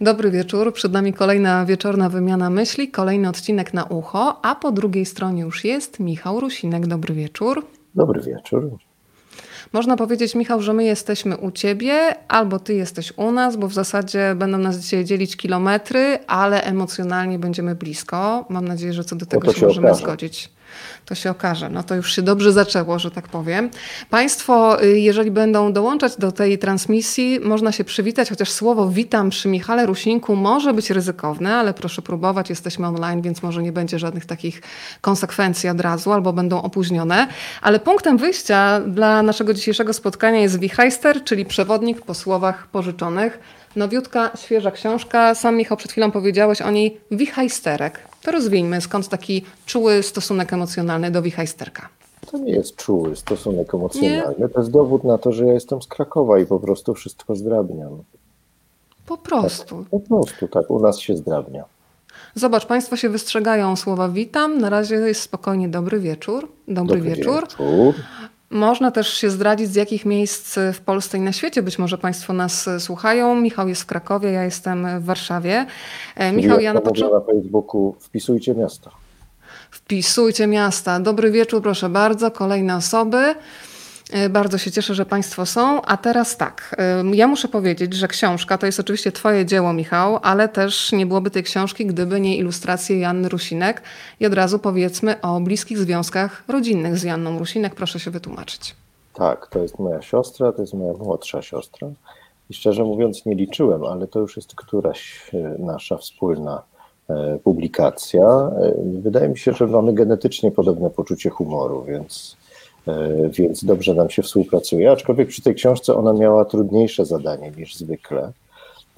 Dobry wieczór. Przed nami kolejna wieczorna wymiana myśli, kolejny odcinek na ucho, a po drugiej stronie już jest Michał Rusinek. Dobry wieczór. Dobry wieczór. Można powiedzieć, Michał, że my jesteśmy u ciebie, albo ty jesteś u nas, bo w zasadzie będą nas dzisiaj dzielić kilometry, ale emocjonalnie będziemy blisko. Mam nadzieję, że co do tego No się, się możemy okaże. zgodzić. To się okaże. No to już się dobrze zaczęło, że tak powiem. Państwo, y, jeżeli będą dołączać do tej transmisji, można się przywitać, chociaż słowo witam przy Michale Rusinku może być ryzykowne, ale proszę próbować. Jesteśmy online, więc może nie będzie żadnych takich konsekwencji od razu, albo będą opóźnione. Ale punktem wyjścia dla naszego dzisiejszego spotkania jest Wichajster, czyli przewodnik po słowach pożyczonych. Nowiutka, świeża książka. Sam Michał przed chwilą powiedziałeś o niej wichajsterek. To rozwijmy, skąd taki czuły stosunek emocjonalny do wichajsterka. To nie jest czuły stosunek emocjonalny. To jest dowód na to, że ja jestem z Krakowa i po prostu wszystko zdrabniam. Po prostu. Po prostu tak, u nas się zdrabnia. Zobacz, Państwo się wystrzegają słowa witam. Na razie jest spokojnie dobry wieczór. Dobry, wieczór. wieczór. Można też się zdradzić, z jakich miejsc w Polsce i na świecie być może Państwo nas słuchają. Michał jest w Krakowie, ja jestem w Warszawie. E, Michał, ja na początku. na Facebooku wpisujcie miasto. Wpisujcie miasta. Dobry wieczór, proszę bardzo. Kolejne osoby. E, Bardzo się cieszę, że Państwo są. A teraz tak, ja muszę powiedzieć, że książka to jest oczywiście Twoje dzieło, Michał, ale też nie byłoby tej książki, gdyby nie ilustracje Janny Rusinek. I od razu powiedzmy o bliskich związkach rodzinnych z Janną Rusinek. Proszę się wytłumaczyć. Tak, to jest moja siostra, to jest moja młodsza siostra. I szczerze mówiąc nie liczyłem, ale to już jest któraś e, nasza wspólna e, publikacja. Wydaje mi się, że mamy genetycznie podobne poczucie humoru, więc, więc dobrze nam się współpracuje. Aczkolwiek przy tej książce ona miała trudniejsze zadanie niż zwykle,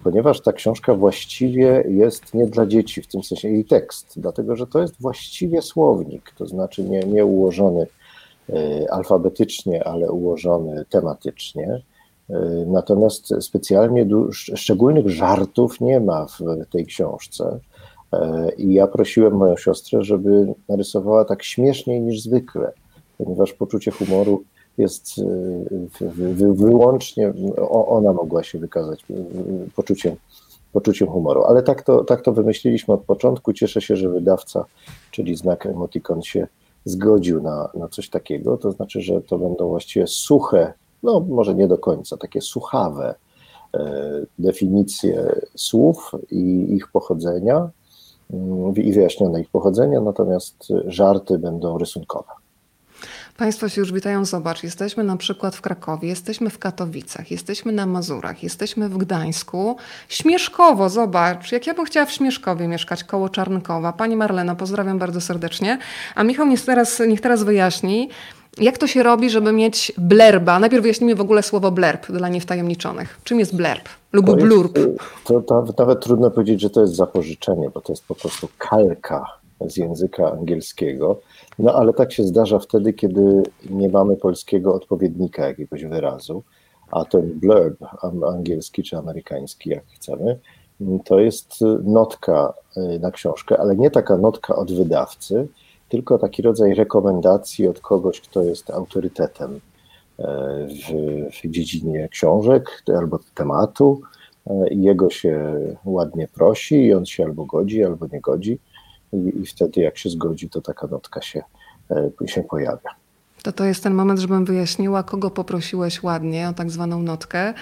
ponieważ ta książka właściwie jest nie dla dzieci, w tym sensie jej tekst, dlatego że to jest właściwie słownik, to znaczy nie, nie ułożony e, alfabetycznie, ale ułożony tematycznie. E, Natomiast specjalnie szczególnych żartów nie ma w tej książce. E, I ja prosiłem moją siostrę, żeby narysowała tak śmieszniej niż zwykle, ponieważ poczucie humoru jest wy- wyłącznie, ona mogła się wykazać e, poczuciem, poczuciem humoru. Ale tak to, tak to wymyśliliśmy od początku. Cieszę się, że wydawca, czyli znak emotikon się zgodził na, na coś takiego. To znaczy, że to będą właściwie suche, no może nie do końca, takie suchawe e, definicje słów i ich pochodzenia mm, i wyjaśnione ich pochodzenia, natomiast żarty będą rysunkowe. Państwo się już witają. Zobacz, jesteśmy na przykład w Krakowie, jesteśmy w Katowicach, jesteśmy na Mazurach, jesteśmy w Gdańsku. Śmieszkowo, zobacz, jak ja bym chciała w Śmieszkowie mieszkać, koło Czarnkowa. Pani Marlena, pozdrawiam bardzo serdecznie. A Michał niech teraz, niech teraz wyjaśni, jak to się robi, żeby mieć blerba. Najpierw wyjaśnijmy w ogóle słowo blerb dla niewtajemniczonych. Czym jest blerb lub To blurb? To, to nawet trudno powiedzieć, że to jest zapożyczenie, bo to jest po prostu kalka z języka angielskiego. No ale tak się zdarza wtedy, kiedy nie mamy polskiego odpowiednika jakiegoś wyrazu, a ten blurb angielski czy amerykański, jak chcemy, to jest y, notka y, na książkę, ale nie taka notka od wydawcy, tylko taki rodzaj rekomendacji od kogoś, kto jest autorytetem e, w, w dziedzinie książek albo tematu i jego się ładnie prosi i on się albo godzi, albo nie godzi i, wtedy jak się zgodzi, to taka notka się, e, się pojawia. To to jest ten moment, żebym wyjaśniła, kogo poprosiłeś ładnie o tak zwaną notkę.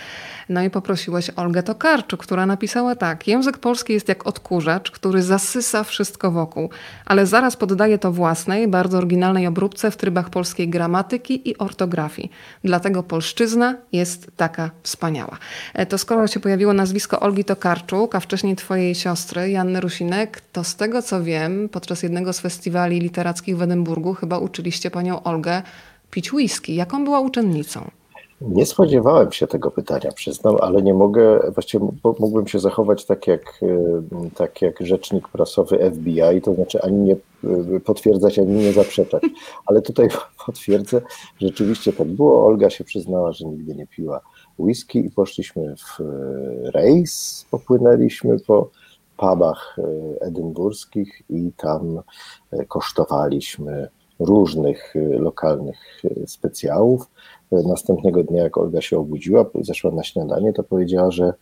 No i poprosiłeś Olgę Tokarczuk, która napisała tak. Język polski jest jak odkurzacz, który zasysa wszystko wokół, ale zaraz poddaje to własnej, bardzo oryginalnej obróbce w trybach polskiej gramatyki i ortografii. Dlatego polszczyzna jest taka wspaniała. E, To skoro się pojawiło nazwisko Olgi Tokarczuk, a wcześniej twojej siostry Janny Rusinek, to z tego co wiem, podczas jednego z festiwali literackich w Edynburgu chyba uczyliście panią Olgę pić whisky. Jaką była uczennicą? Nie spodziewałem się tego pytania, przyznam, ale nie mogę, właściwie mógłbym się zachować tak jak, y, tak jak rzecznik prasowy FBI, to znaczy ani nie y, potwierdzać, ani nie zaprzeczać. Ale tutaj potwierdzę, rzeczywiście tak było. Olga się przyznała, że nigdy nie piła whisky i poszliśmy w y, rejs, popłynęliśmy po pubach edynburskich i tam kosztowaliśmy różnych lokalnych specjałów. Następnego dnia, jak Olga się obudziła, zeszła na śniadanie, to powiedziała, że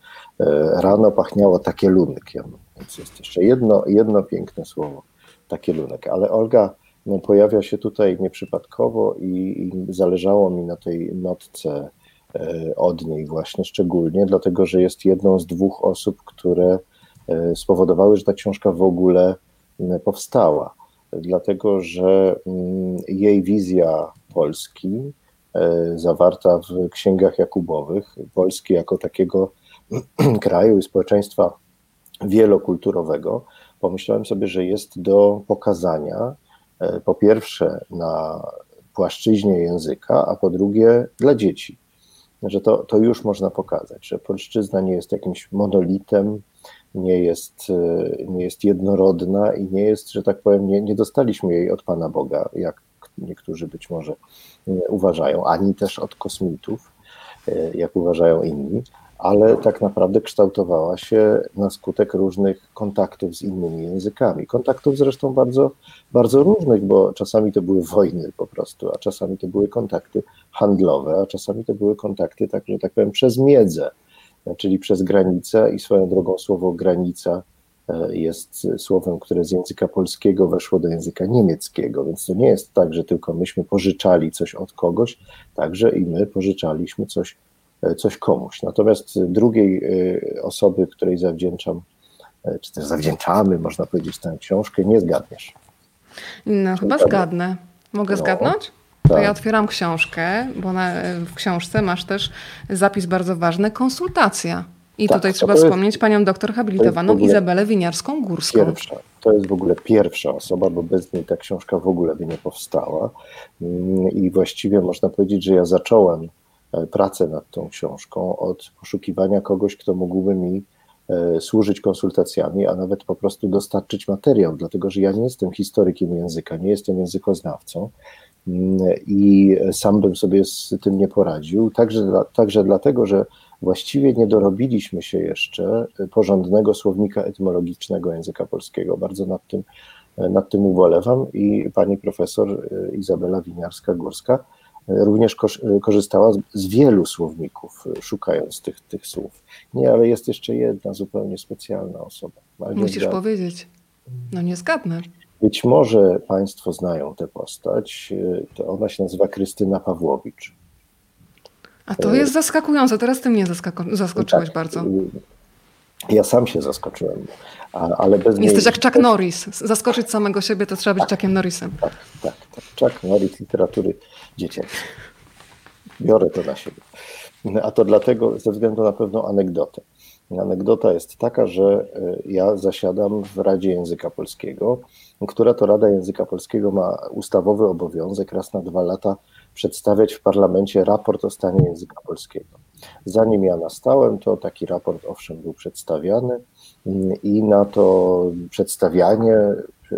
rano pachniało takielunkiem. Więc jest jeszcze jedno, jedno piękne słowo, takielunek. Ale Olga no, pojawia się tutaj nieprzypadkowo i, i zależało mi na tej notce e, od niej właśnie szczególnie, dlatego że jest jedną z dwóch osób, które e, spowodowały, że ta książka w ogóle powstała. Dlatego, że jej wizja Polski, e, zawarta w księgach Jakubowych, Polski jako takiego kraju i społeczeństwa wielokulturowego, pomyślałem sobie, że jest do pokazania E, po pierwsze na płaszczyźnie języka, a po drugie dla dzieci. Że to, to już można pokazać, że polszczyzna nie jest jakimś monolitem, nie jest, e, nie jest jednorodna i nie jest, że tak powiem, nie, nie dostaliśmy jej od Pana Boga, jak niektórzy być może e, uważają, ani też od kosmitów, jak uważają inni, ale tak naprawdę kształtowała się na skutek różnych kontaktów z innymi językami. Kontaktów zresztą bardzo, bardzo różnych, bo czasami to były wojny po prostu, a czasami to były kontakty handlowe, a czasami to były kontakty, tak, że tak powiem, przez miedzę, czyli przez granicę i swoją drogą słowo granica e, jest słowem, które z języka polskiego weszło do języka niemieckiego, więc to nie jest tak, że tylko myśmy pożyczali coś od kogoś, także i my pożyczaliśmy coś E, coś komuś. Natomiast drugiej e, osoby, której zawdzięczam, czy też zawdzięczamy, można powiedzieć, tę książkę, nie zgadniesz. No, chyba zgadnę. Mogę no, zgadnąć? To tak. ja otwieram książkę, bo na, w książce masz też zapis bardzo ważny, konsultacja. I tak, tutaj trzeba wspomnieć panią doktor habilitowaną Izabelę Winiarską-Górską. Pierwsza, to jest w ogóle pierwsza osoba, bo bez niej ta książka w ogóle by nie powstała. Mm, I właściwie można powiedzieć, że ja zacząłem E, pracę nad tą książką, od poszukiwania kogoś, kto mógłby mi e, służyć konsultacjami, a nawet po prostu dostarczyć materiał, dlatego że ja nie jestem historykiem języka, nie jestem językoznawcą i sam bym sobie z tym nie poradził. Także, także dlatego, że właściwie nie dorobiliśmy się jeszcze porządnego słownika etymologicznego języka polskiego. Bardzo nad tym, nad tym ubolewam i pani profesor Izabela Winiarska-Górska również korzystała z wielu słowników, szukając tych, tych słów. Nie, ale jest jeszcze jedna zupełnie specjalna osoba. Musisz powiedzieć. No nie zgadnę. Być może Państwo znają tę postać. To ona się nazywa Krystyna Pawłowicz. A to jest zaskakujące. Teraz ty mnie zaskoczyłeś tak, bardzo. Ja sam się zaskoczyłem, ale bez Jesteś niej... jak Chuck Norris. Zaskoczyć samego siebie to trzeba być tak, Chuckiem Norrisem. Tak, tak, tak. Chuck Norris literatury dziecięcej. Biorę to na siebie. A to dlatego, ze względu na pewną anegdotę. Anegdota jest taka, że e, ja zasiadam w Radzie Języka Polskiego, która to Rada Języka Polskiego ma ustawowy obowiązek raz na dwa lata przedstawiać w parlamencie raport o stanie języka polskiego. Zanim ja nastałem, to taki raport owszem był przedstawiany mm, i na to przedstawianie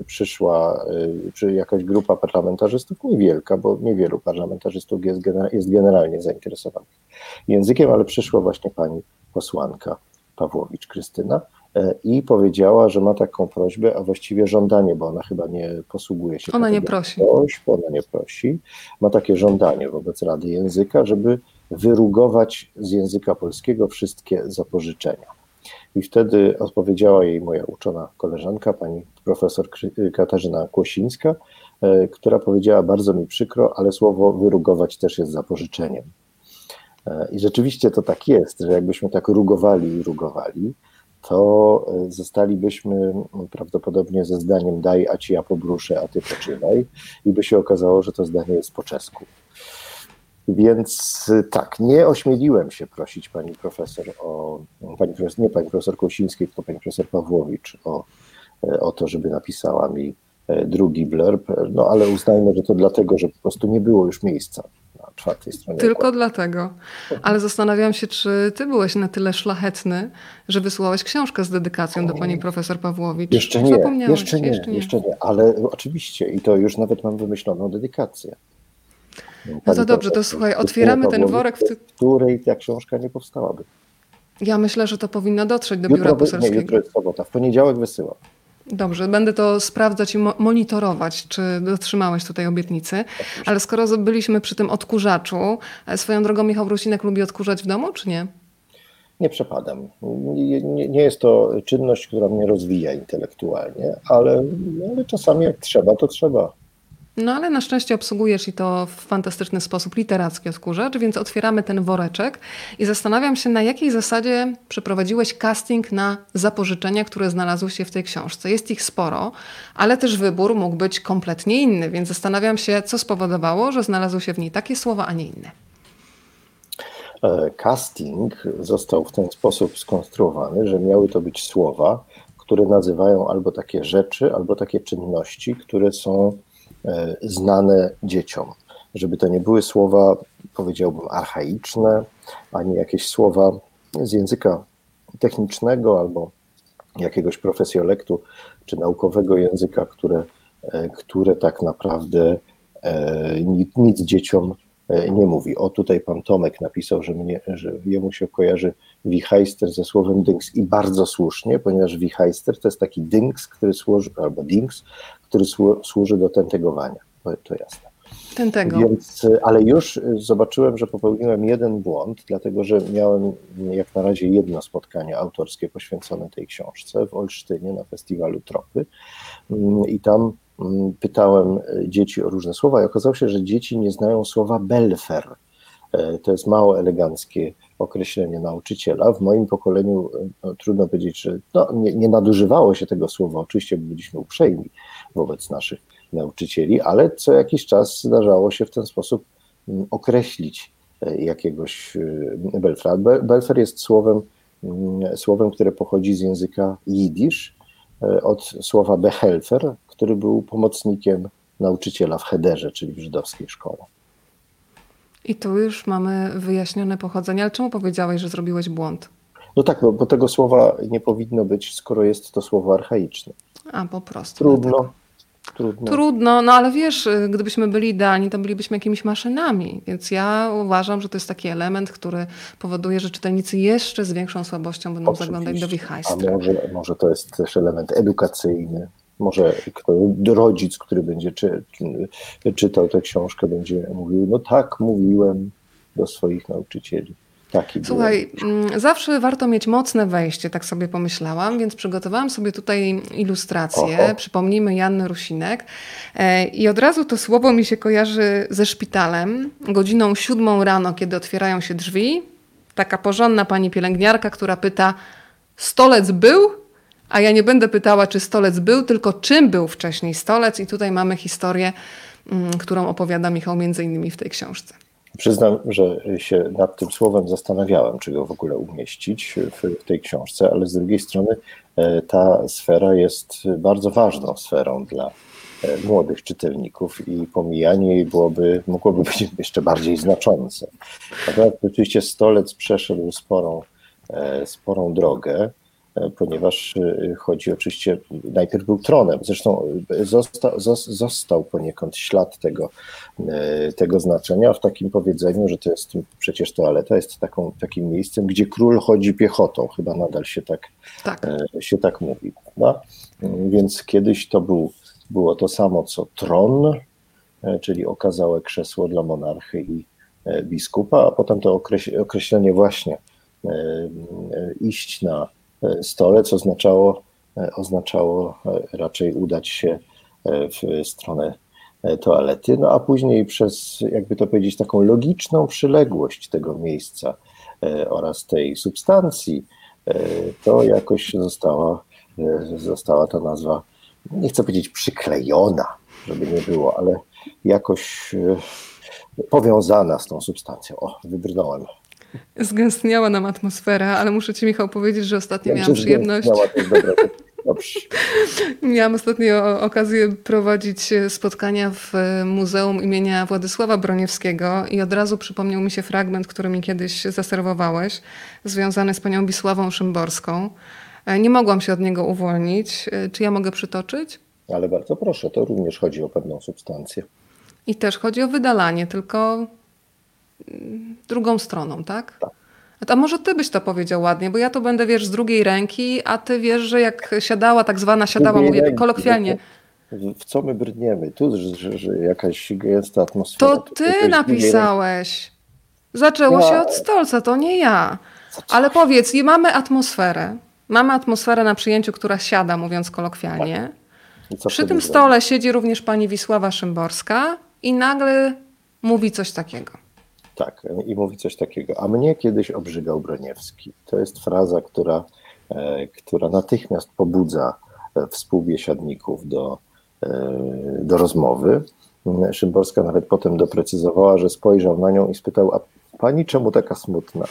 przyszła czy jakaś grupa parlamentarzystów, niewielka, bo niewielu parlamentarzystów jest, jest generalnie zainteresowanych językiem, ale przyszła właśnie pani posłanka Pawłowicz Krystyna i powiedziała, że ma taką prośbę, a właściwie żądanie, bo ona chyba nie posługuje się. Ona nie prosi. Prośb, ona nie prosi. Ma takie żądanie wobec Rady Języka, żeby wyrugować z języka polskiego wszystkie zapożyczenia. I wtedy odpowiedziała jej moja uczona koleżanka, pani profesor Katarzyna Kłosińska, e, która powiedziała: Bardzo mi przykro, ale słowo wyrugować też jest zapożyczeniem. E, I rzeczywiście to tak jest, że jakbyśmy tak rugowali i rugowali, to e, zostalibyśmy prawdopodobnie ze zdaniem daj, a ci ja pobruszę, a ty poczynaj. I by się okazało, że to zdanie jest po czesku. Więc tak, nie ośmieliłem się prosić pani profesor o, pani profesor, nie pani profesor Kosińskiej, tylko pani profesor Pawłowicz o, o to, żeby napisała mi e, drugi blurb, no ale uznajmy, że to dlatego, że po prostu nie było już miejsca czwartej stronie. Tylko dlatego. Ale zastanawiam się, czy ty byłeś na tyle szlachetny, że wysłałeś książkę z dedykacją do pani profesor Pawłowicz. Jeszcze nie, jeszcze nie, jeszcze nie, jeszcze nie, ale oczywiście i to już nawet mam wymyśloną dedykację. No to dobrze, to słuchaj, otwieramy ten worek. W której ta książka nie powstałaby. Ja myślę, że to powinno dotrzeć do jutro, biura poselskiego. Nie, jutro jest sobota, w poniedziałek wysyłam. Dobrze, będę to sprawdzać i mo monitorować, czy dotrzymałeś tutaj obietnicy. Ale skoro byliśmy przy tym odkurzaczu, e, swoją drogą Michał Rusinek lubi odkurzać w domu, czy nie? Nie przepadam. Nie, nie, nie, jest to czynność, która mnie rozwija intelektualnie, ale, ale czasami jak trzeba, to trzeba. No ale na szczęście obsługujesz i to w fantastyczny sposób literacki odkurzacz, więc otwieramy ten woreczek i zastanawiam się, na jakiej zasadzie przeprowadziłeś casting na zapożyczenia, które znalazły się w tej książce. Jest ich sporo, ale też wybór mógł być kompletnie inny, więc zastanawiam się, co spowodowało, że znalazły się w niej takie słowa, a nie inne. E, casting został w ten sposób skonstruowany, że miały to być słowa, które nazywają albo takie rzeczy, albo takie czynności, które są znane dzieciom. Żeby to nie były słowa, powiedziałbym, archaiczne, ani jakieś słowa z języka technicznego albo jakiegoś profesjolektu czy naukowego języka, które, e, które tak naprawdę nic dzieciom E, nie mówi. O, tutaj pan Tomek napisał, że, mnie, że jemu się kojarzy wichajster ze słowem dynks i bardzo słusznie, ponieważ wichajster to jest taki dynks, który służy, albo dinks, który służy do tentegowania. To, to jasne. Tentego. Więc, e, ale już zobaczyłem, że popełniłem jeden błąd, dlatego że miałem jak na razie jedno spotkanie autorskie poświęcone tej książce w Olsztynie na festiwalu Tropy mm, i tam Mm, pytałem e, dzieci o różne słowa i okazało się, że dzieci nie znają słowa belfer. E, to jest mało eleganckie określenie nauczyciela. W moim pokoleniu e, no, trudno powiedzieć, że no, nie, nie nadużywało się tego słowa. Oczywiście byliśmy uprzejmi wobec naszych nauczycieli, ale co jakiś czas zdarzało się w ten sposób mm, określić jakiegoś belfra. Belfer jest słowem, mm, słowem, które pochodzi z języka jidysz, od słowa behelfer, który był pomocnikiem nauczyciela w Hederze, czyli w żydowskiej szkole. I tu już mamy wyjaśnione pochodzenie, ale czemu powiedziałeś, że zrobiłeś błąd? No tak, bo, bo tego słowa nie powinno być, skoro jest to słowo archaiczne. A po prostu. Trudno. Tak. Trudno. Trudno, no ale wiesz, gdybyśmy byli idealni, to bylibyśmy jakimiś maszynami. Więc ja uważam, że to jest taki element, który powoduje, że czytelnicy jeszcze z większą słabością będą Oczywiście. zaglądać do wichajstwa. A może, może to jest też element edukacyjny. Może rodzic, który będzie czy, czy, czytał tę książkę, będzie mówił, no tak, mówiłem do swoich nauczycieli. Taki Słuchaj, byłem. Mm, zawsze warto mieć mocne wejście, tak sobie pomyślałam, więc przygotowałam sobie tutaj ilustrację. Oho. Przypomnijmy Janny Rusinek. E, I od razu to słowo mi się kojarzy ze szpitalem, godziną siódmą rano, kiedy otwierają się drzwi. Taka porządna pani pielęgniarka, która pyta, stolec był? A ja nie będę pytała, czy stolec był, tylko czym był wcześniej stolec, i tutaj mamy historię, mm, którą opowiada Michał między innymi w tej książce. Przyznam, że się nad tym słowem zastanawiałem, czy go w ogóle umieścić w, tej książce, ale z drugiej strony e, ta sfera jest bardzo ważną sferą dla e, młodych czytelników i pomijanie jej byłoby, mogłoby być jeszcze bardziej znaczące. Natomiast rzeczywiście Stolec przeszedł sporą, e, sporą drogę. Ponieważ e, chodzi oczywiście, najpierw był tronem, zresztą e, został, został poniekąd ślad tego, tego znaczenia w takim powiedzeniu, że to jest przecież toaleta jest taką, takim miejscem, gdzie król chodzi piechotą, chyba nadal się tak, tak. Się tak mówi. Prawda? Więc kiedyś to był, było to samo co tron, czyli okazałe krzesło dla monarchy i biskupa, a potem to określenie właśnie iść na stole, co oznaczało, oznaczało raczej udać się w stronę toalety, no a później przez, jakby to powiedzieć, taką logiczną przyległość tego miejsca e, oraz tej substancji, e, to jakoś została, e, została ta nazwa, nie chcę powiedzieć przyklejona, żeby nie było, ale jakoś powiązana z tą substancją. O, wybrnąłem Zgęstniała nam atmosfera, ale muszę Ci, Michał, powiedzieć, że ostatnio ja miałam przyjemność. Miałam ostatnio okazję prowadzić spotkania w Muzeum imienia Władysława Broniewskiego i od razu przypomniał mi się fragment, który mi kiedyś zaserwowałeś, związany z panią Wisławą Szymborską. Nie mogłam się od niego uwolnić. Czy ja mogę przytoczyć? Ale bardzo proszę, to również chodzi o pewną substancję. I też chodzi o wydalanie, tylko drugą stroną, tak? tak. A może ty byś to powiedział ładnie, bo ja to będę, wiesz, z drugiej ręki, a ty wiesz, że jak siadała, tak zwana siadała, mówię ręki, kolokwialnie. W co my brniemy? Tu, że, że jakaś gęsta atmosfera. To ty napisałeś. Zaczęło ja. się od stolca, to nie ja. Ale powiedz, mamy atmosferę. Mamy atmosferę na przyjęciu, która siada, mówiąc kolokwialnie. Przy tym stole siedzi również pani Wisława Szymborska i nagle mówi coś takiego. Tak, i mówi coś takiego. A mnie kiedyś obrzygał Broniewski. To jest fraza, która, e, która natychmiast pobudza e, współbiesiadników do, e, do rozmowy. Szymborska nawet potem doprecyzowała, że spojrzał na nią i spytał, a pani czemu taka smutna?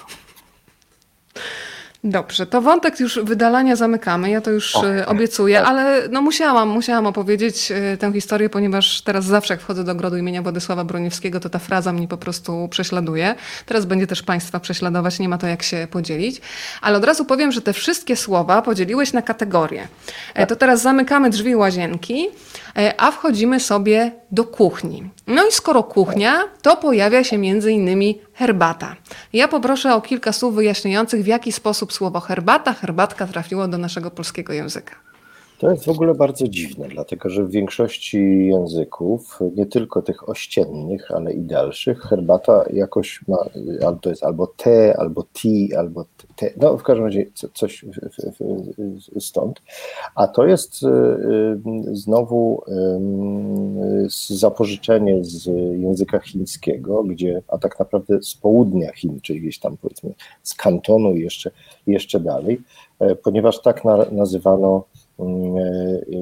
Dobrze, to wątek już wydalania zamykamy, ja to już okay. obiecuję, tak. ale no musiałam, musiałam opowiedzieć e, tę historię, ponieważ teraz zawsze jak wchodzę do grodu imienia Władysława Broniewskiego, to ta fraza mnie po prostu prześladuje. Teraz będzie też Państwa prześladować, nie ma to jak się podzielić. Ale od razu powiem, że te wszystkie słowa podzieliłeś na kategorie. E, tak. To teraz zamykamy drzwi łazienki, e, a wchodzimy sobie do kuchni. No i skoro kuchnia, to pojawia się między innymi herbata. Ja poproszę o kilka słów wyjaśniających, w jaki sposób słowo herbata, herbatka trafiło do naszego polskiego języka. To jest w ogóle bardzo dziwne, dlatego że w większości języków, nie tylko tych ościennych, ale i dalszych, herbata jakoś ma, albo to jest albo te, albo ti, albo te, no w każdym razie coś stąd. A to jest y, y, znowu zapożyczenie z języka chińskiego, gdzie, a tak naprawdę z południa Chin, czyli gdzieś tam powiedzmy z kantonu jeszcze, jeszcze dalej, e, ponieważ tak nazywano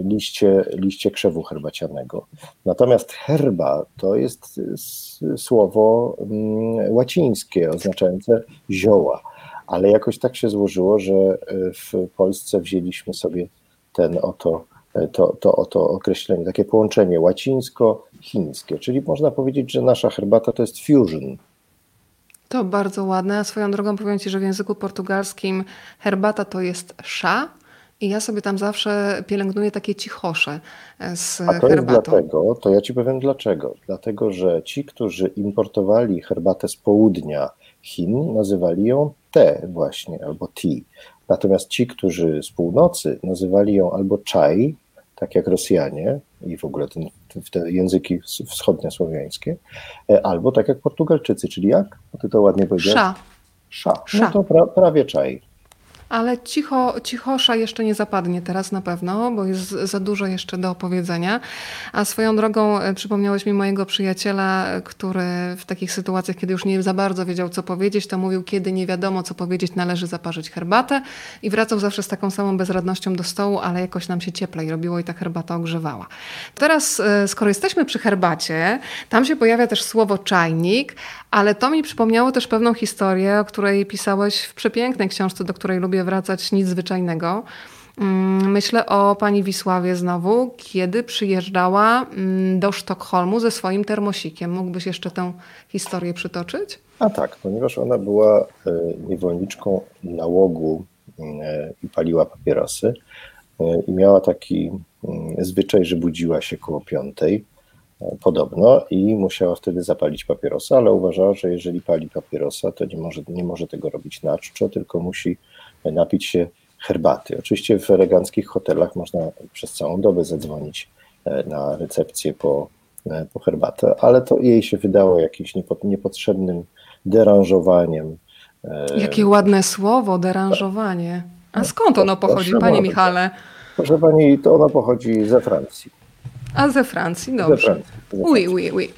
liście, liście krzewu herbacianego. Natomiast herba to jest słowo mm, łacińskie oznaczające zioła, ale jakoś tak się złożyło, że e, w Polsce wzięliśmy ten oto, e, to, to oto określenie, takie połączenie łacińsko-chińskie, czyli można powiedzieć, że nasza herbata to jest fusion. To bardzo ładne. Swoją drogą powiem Ci, że w języku portugalskim herbata to jest sza, i ja sobie tam zawsze pielęgnuję takie cichosze e, z A to herbatą. jest dlatego, to ja ci powiem dlaczego. Dlatego, że ci, którzy importowali herbatę z południa Chin, nazywali ją te właśnie, albo tea. Natomiast ci, którzy z północy, nazywali ją albo chai, tak jak Rosjanie i w ogóle ten, te języki wschodniosłowiańskie, e, albo tak jak Portugalczycy, czyli jak? Ty to ładnie powiedziałeś? Sza. Sza. No to pra, prawie czaj. Ale cicho, cichosza jeszcze nie zapadnie teraz na pewno, bo jest za dużo jeszcze do opowiedzenia. A swoją drogą e, przypomniałeś mi mojego przyjaciela, który w takich sytuacjach, kiedy już nie za bardzo wiedział, co powiedzieć, to mówił, kiedy nie wiadomo, co powiedzieć, należy zaparzyć herbatę i wracał zawsze z taką samą bezradnością do stołu, ale jakoś nam się cieplej robiło i ta herbata ogrzewała. Teraz, e, skoro jesteśmy przy herbacie, tam się pojawia też słowo czajnik, ale to mi przypomniało też pewną historię, o której pisałeś w przepięknej książce, do której lubię wracać, nic zwyczajnego. Mm, myślę o pani Wisławie znowu, kiedy przyjeżdżała mm, do Sztokholmu ze swoim termosikiem. Mógłbyś jeszcze tę historię przytoczyć? A tak, ponieważ ona była e, niewolniczką nałogu e, i paliła papierosy e, i miała taki mm, zwyczaj, że budziła się koło piątej podobno i musiała wtedy zapalić papierosa, ale uważała, że jeżeli pali papierosa, to nie może, nie może tego robić na czczo, tylko musi napić się herbaty. Oczywiście w eleganckich hotelach można przez całą dobę zadzwonić e, na recepcję po, e, po herbatę, ale to jej się wydało jakimś niepotrzebnym deranżowaniem. E, Jakie ładne słowo, deranżowanie. A skąd ono pochodzi, panie Michale? Proszę pani, to ono pochodzi ze Francji. A ze Francji, dobrze. Ze Francji, ze Francji. Oui, oui, oui.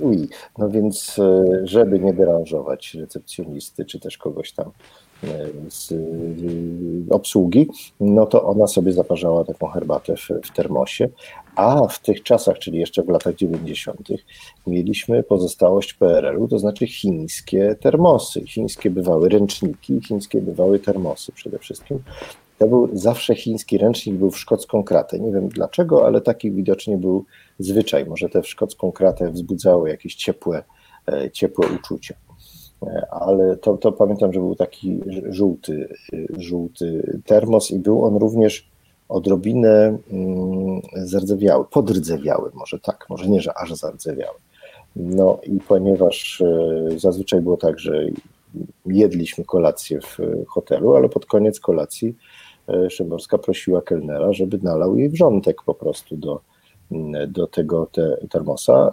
Oui. No więc, żeby nie deranżować recepcjonisty, czy też kogoś tam E, z e, obsługi, no to ona sobie zaparzała taką herbatę w, w termosie, a w tych czasach, czyli jeszcze w latach 90., mieliśmy pozostałość PRL-u, to znaczy chińskie termosy. Chińskie bywały ręczniki, chińskie bywały termosy przede wszystkim. To był zawsze chiński ręcznik, był w szkocką kratę. Nie wiem dlaczego, ale taki widocznie był zwyczaj. Może te w szkocką kratę wzbudzały jakieś ciepłe, e, ciepłe uczucia ale to, to pamiętam, że był taki żółty, żółty termos i był on również odrobinę mm, zardzewiały, podrdzewiały, może tak, może nie, że aż zardzewiały. No i ponieważ e, zazwyczaj było tak, że jedliśmy kolację w hotelu, ale pod koniec kolacji Szymborska prosiła kelnera, żeby nalał jej wrzątek po prostu do, do tego te, termosa.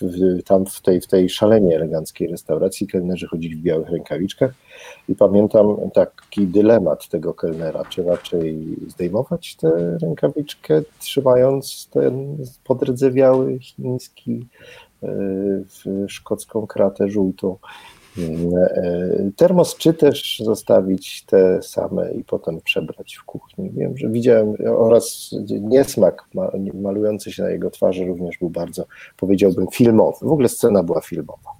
W, tam w tej, w tej szalenie eleganckiej restauracji kelnerzy chodzili w białych rękawiczkach i pamiętam taki dylemat tego kelnera, czy raczej zdejmować tę rękawiczkę, trzymając ten podrdzewiały chiński szkocką kratę żółtą, E, termos czy też zostawić te same i potem przebrać w kuchni. Wiem, że widziałem oraz niesmak malujący się na jego twarzy również był bardzo, powiedziałbym, filmowy. W ogóle scena była filmowa.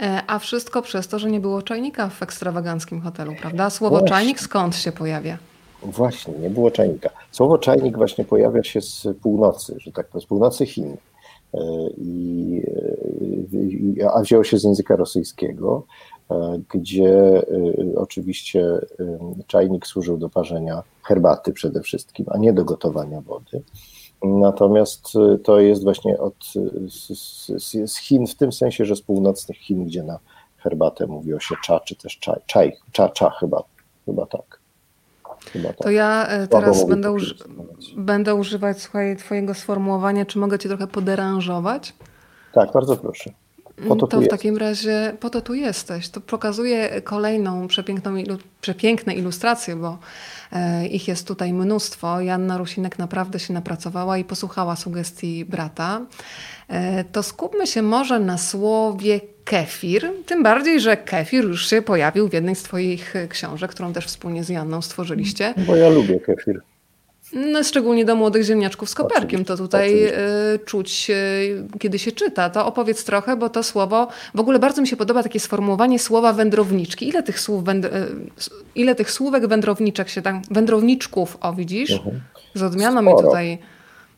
E, a wszystko przez to, że nie było czajnika w ekstrawaganckim hotelu, prawda? Słowo właśnie. czajnik skąd się pojawia? Właśnie, nie było czajnika. Słowo czajnik właśnie pojawia się z północy, że tak powiem, z północy Chin. E, i, a wzięło się z języka rosyjskiego, e, gdzie e, oczywiście czajnik służył do parzenia herbaty przede wszystkim, a nie do gotowania wody. Natomiast to jest właśnie od, z, z Chin, w tym sensie, że z północnych Chin, gdzie na herbatę mówiło się cza, czy też czaj, czaj cza, cza chyba, chyba tak. Tak. To ja e, teraz będę, uży będę używać słuchaj, twojego sformułowania, czy mogę cię trochę poderanżować? Tak, bardzo proszę. Po to, to w takim razie po to tu jesteś. To pokazuje kolejną przepiękną, ilu przepiękne ilustracje, bo e, ich jest tutaj mnóstwo. Janna Rusinek naprawdę się napracowała i posłuchała sugestii brata. E, to skupmy się może na słowie kefir, tym bardziej, że kefir już się pojawił w jednej z Twoich książek, którą też wspólnie z Janną stworzyliście. Bo ja lubię kefir. No, szczególnie do młodych ziemniaczków z koperkiem. To tutaj oczywiście. czuć, kiedy się czyta. To opowiedz trochę, bo to słowo, w ogóle bardzo mi się podoba takie sformułowanie słowa wędrowniczki. Ile tych słów, węd... ile tych słówek wędrowniczek się tam, wędrowniczków, o widzisz? Mhm. Z odmianą mi tutaj...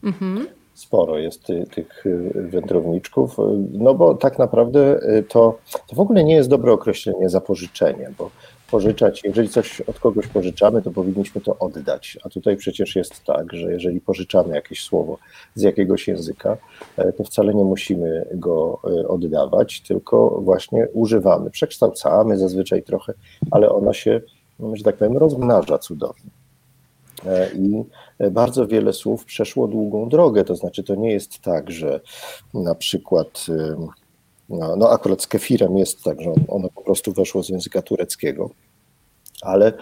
Mhm sporo jest ty, tych y, wędrowniczków, no bo tak naprawdę y, to, to w ogóle nie jest dobre określenie zapożyczenie, bo pożyczać, jeżeli coś od kogoś pożyczamy, to powinniśmy to oddać. A tutaj przecież jest tak, że jeżeli pożyczamy jakieś słowo z jakiegoś języka, e, to wcale nie musimy go e, oddawać, tylko właśnie używamy, przekształcamy zazwyczaj trochę, ale ono się, że tak powiem, rozmnaża cudownie. E, I bardzo wiele słów przeszło długą drogę, to znaczy to nie jest tak, że na przykład no, no akurat z kefirem jest tak, że ono po prostu weszło z języka tureckiego, ale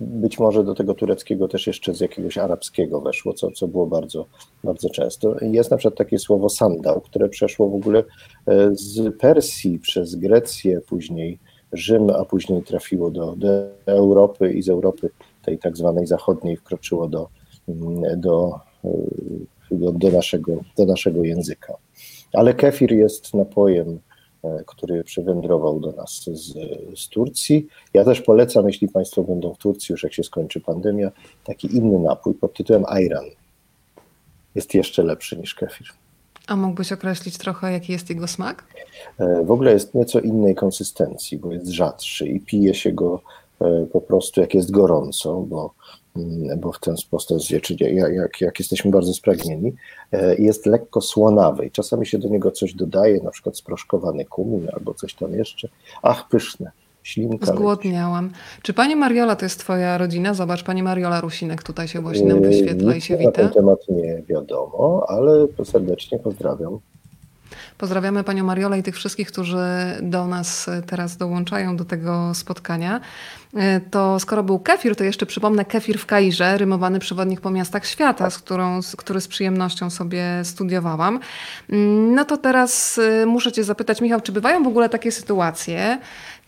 być może do tego tureckiego też jeszcze z jakiegoś arabskiego weszło, co, co było bardzo, bardzo często. Jest na przykład takie słowo sandał, które przeszło w ogóle e, z Persji przez Grecję, później Rzym, a później trafiło do, do Europy i z Europy tej tak zwanej zachodniej wkroczyło do, do, do, do, naszego, do naszego języka. Ale kefir jest napojem, e, który przywędrował do nas z, z Turcji. Ja też polecam, jeśli Państwo będą w Turcji, już jak się skończy pandemia, taki inny napój pod tytułem ayran. Jest jeszcze lepszy niż kefir. A mógłbyś określić trochę, jaki jest jego smak? E, w ogóle jest nieco innej konsystencji, bo jest rzadszy i pije się go po prostu jak jest gorąco, bo Mm, bo w ten sposób, jak, jak, jak jesteśmy bardzo spragnieni, e, jest lekko słonawy i czasami się do niego coś dodaje, na przykład sproszkowany kumin albo coś tam jeszcze. Ach, pyszne. Ślinka Zgłodniałam. Leci. Czy pani Mariola to jest twoja rodzina? Zobacz, pani Mariola Rusinek tutaj się właśnie nam wyświetla i się wita. Na ten temat nie wiadomo, ale serdecznie pozdrawiam. Pozdrawiamy Panią Mariolę i tych wszystkich, którzy do nas teraz dołączają do tego spotkania. E, to skoro był kefir, to jeszcze przypomnę kefir w Kairze, rymowany przewodnik po miastach świata, z którą, z, który z przyjemnością sobie studiowałam. Mm, no to teraz e, muszę Cię zapytać, Michał, czy bywają w ogóle takie sytuacje,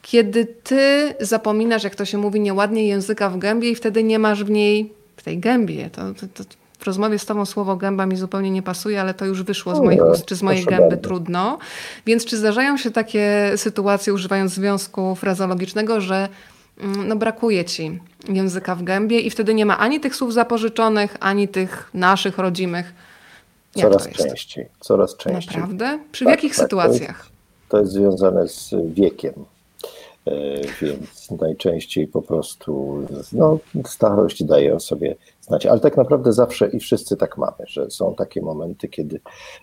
kiedy Ty zapominasz, jak to się mówi nieładnie, języka w gębie i wtedy nie masz w niej, w tej gębie, to, to, to w rozmowie z Tobą słowo gęba mi zupełnie nie pasuje, ale to już wyszło z moich ust, czy z mojej gęby bardzo. trudno. Więc czy zdarzają się takie sytuacje, używając związku frazologicznego, że mm, no, brakuje Ci języka w gębie i wtedy nie ma ani tych słów zapożyczonych, ani tych naszych, rodzimych. Jak coraz częściej, coraz częściej. Naprawdę? Przy tak, jakich tak, sytuacjach? To jest, to jest związane z wiekiem. E, więc najczęściej po prostu no, starość daje o sobie znać. Ale tak naprawdę zawsze i wszyscy tak mamy, że są takie momenty, kiedy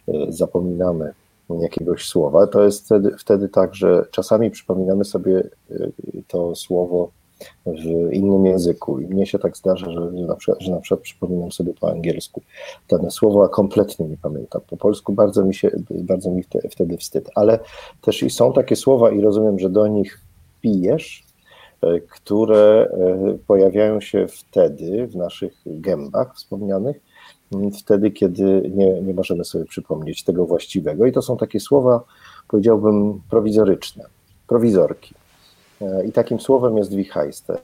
e, zapominamy jakiegoś słowa, to jest wtedy, wtedy tak, że czasami przypominamy sobie to słowo w innym języku. I mnie się tak zdarza, że, na, przykład, że na przykład przypominam sobie po angielsku dane słowo, a kompletnie nie pamiętam. Po polsku bardzo mi się, bardzo mi wtedy wstyd. Ale też i są takie słowa i rozumiem, że do nich pijesz, e, które e, pojawiają się wtedy w naszych gębach wspomnianych, wtedy, kiedy nie, nie możemy sobie przypomnieć tego właściwego. I to są takie słowa, powiedziałbym, prowizoryczne, prowizorki. E, I takim słowem jest Wichajster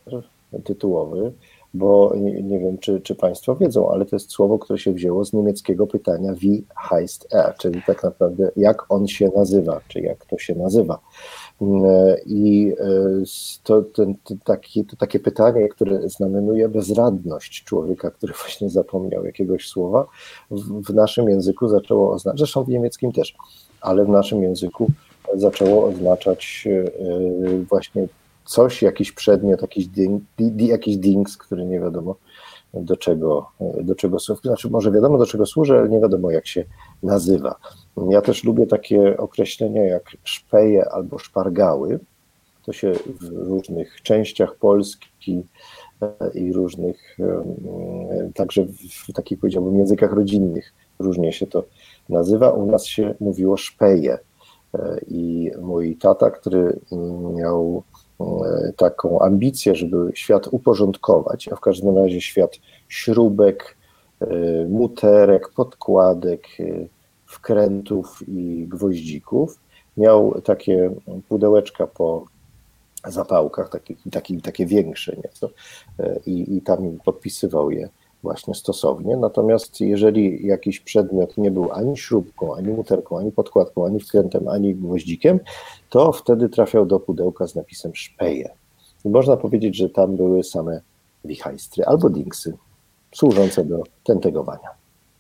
tytułowy, bo nie, nie, wiem, czy, czy Państwo wiedzą, ale to jest słowo, które się wzięło z niemieckiego pytania wie heißt er, czyli tak naprawdę jak on się nazywa, czy jak to się nazywa. E, I e, to, to, to takie pytanie, które znamienuje bezradność człowieka, który właśnie zapomniał jakiegoś słowa, w, w naszym języku zaczęło oznaczać, zresztą w niemieckim też, ale w naszym języku zaczęło oznaczać e, właśnie coś, jakiś przedmiot, jakiś, ding, jakiś dings, który nie wiadomo do czego, do czego służy. Znaczy, może wiadomo do czego służy, ale nie wiadomo jak się nazywa. Ja też lubię takie określenia jak szpeje albo szpargały. To się w różnych częściach Polski e, i różnych, także w takich powiedziałbym językach rodzinnych różnie się to nazywa. U nas się mówiło szpeje. E, I mój tata, który miał taką ambicję, żeby świat uporządkować, a w każdym razie świat śrubek, e, muterek, podkładek, wkrętów i gwoździków, miał takie pudełeczka po zapałkach, takie, takie, takie większe nieco, i, i tam podpisywał je właśnie stosownie. Natomiast jeżeli jakiś przedmiot nie był ani śrubką, ani muterką, ani podkładką, ani wkrętem, ani gwoździkiem, to wtedy trafiał do pudełka z napisem szpeje. I można powiedzieć, że tam były same wichajstry albo dingsy służące do tentegowania.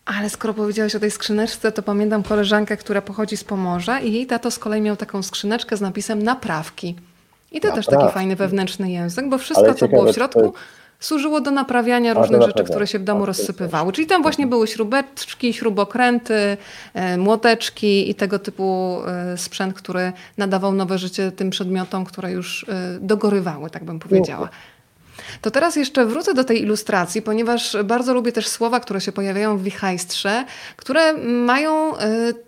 Ale skoro powiedziałeś o tej skrzyneczce, to pamiętam koleżankę, która pochodzi z Pomorza i jej tato z kolei miał taką skrzyneczkę z napisem naprawki. I to też taki fajny wewnętrzny język, bo wszystko, co było w środku, służyło do naprawiania różnych rzeczy, które się w domu rozsypywały. Czyli tam właśnie były śrubeczki, śrubokręty, e, młoteczki i tego typu e, sprzęt, który nadawał nowe życie tym przedmiotom, które już e, dogorywały, tak bym powiedziała. To teraz jeszcze wrócę do tej ilustracji, ponieważ bardzo lubię też słowa, które się pojawiają w wichajstrze, które mają y,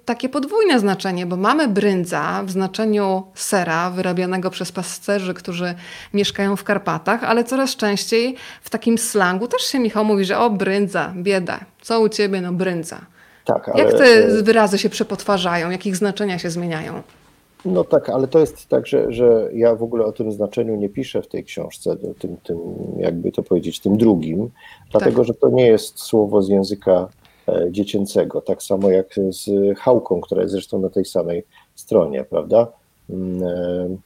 takie podwójne znaczenie, bo mamy bryndza w znaczeniu sera wyrabianego przez pasterzy, którzy mieszkają w Karpatach, ale coraz częściej w takim slangu też się Michał mówi, że o bryndza, bieda, co u ciebie, no bryndza. Tak, ale... Jak te wyrazy się przepotwarzają, jakich znaczenia się zmieniają? No tak, ale to jest tak, że, że ja w ogóle o tym znaczeniu nie piszę w tej książce, tym, tym jakby to powiedzieć, tym drugim, dlatego tak. że to nie jest słowo z języka e, dziecięcego, tak samo jak z chałką, która jest zresztą na tej samej stronie, prawda? Mm,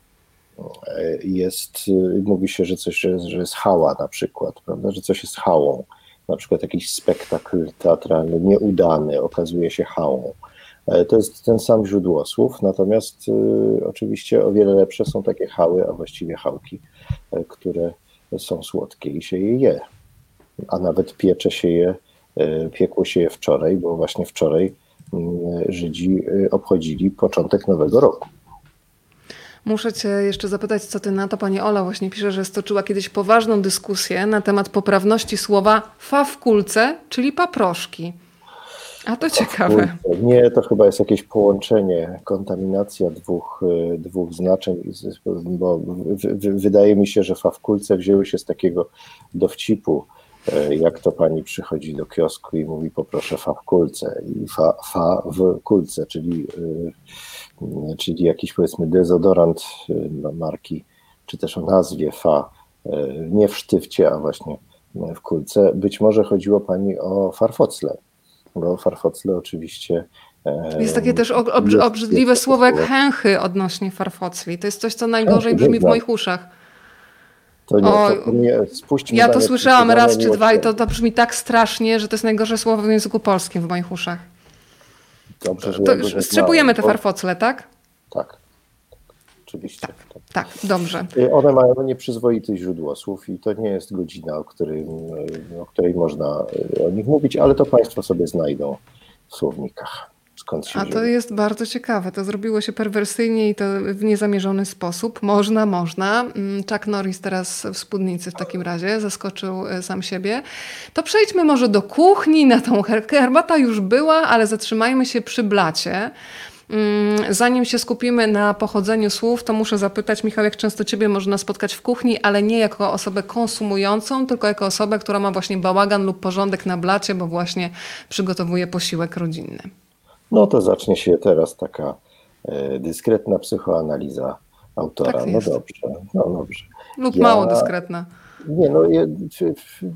e, jest, mówi się, że coś że jest hała na przykład, prawda, że coś jest hałą, na przykład jakiś spektakl teatralny nieudany okazuje się hałą. E, to jest ten sam źródłosłów, natomiast y, oczywiście o wiele lepsze są takie hały, a właściwie hałki, e, które są słodkie i się je je. A nawet piecze się je, e, piekło się je wczoraj, bo właśnie wczoraj mm, Żydzi obchodzili początek nowego roku. Muszę Cię jeszcze zapytać, co Ty na to. Pani Ola właśnie pisze, że stoczyła kiedyś poważną dyskusję na temat poprawności słowa fa w kulce, czyli paproszki. A to ciekawe. Nie, to chyba jest jakieś połączenie, kontaminacja dwóch, y, dwóch znaczeń, bo wydaje mi się, że fawkulce wzięły się z takiego dowcipu, y, jak to pani przychodzi do kiosku i mówi poproszę fa w kulce i fa, fa w kulce, czyli, y, czyli jakiś powiedzmy dezodorant marki, czy też o nazwie fa, nie w sztywcie, a właśnie w kulce. Być może chodziło pani o farfocle bo farfocle oczywiście. Jest takie też obrzydliwe słowo jak chęchy odnośnie farfocli. To jest coś, co najgorzej brzmi w moich uszach. To nie, o, to nie, ja to słyszałam raz czy dwa i to, to brzmi tak strasznie, że to jest najgorsze słowo w języku polskim w moich uszach. Dobrze, że to ja strzepujemy te farfocle, tak? Tak oczywiście. Tak, tak, dobrze. Y, one mają nieprzyzwoity źródło słów i to nie jest godzina, o, której, o której można y, o nich mówić, ale to Państwo sobie znajdą w słownikach. skąd się A to jest bardzo ciekawe. To zrobiło się perwersyjnie i to w niezamierzony sposób. Można, można. Mm, Chuck Norris teraz w spódnicy w takim razie zaskoczył sam siebie. To przejdźmy może do kuchni. Na tą herbata już była, ale zatrzymajmy się przy blacie. Mm, zanim się skupimy na pochodzeniu słów, to muszę zapytać, Michał, jak często Ciebie można spotkać w kuchni, ale nie jako osobę konsumującą, tylko jako osobę, która ma właśnie bałagan lub porządek na blacie, bo właśnie przygotowuje posiłek rodzinny. No to zacznie się teraz taka e, dyskretna psychoanaliza autora. Tak no dobrze, no dobrze. Lub Ja- mało dyskretna. Nie, no ja,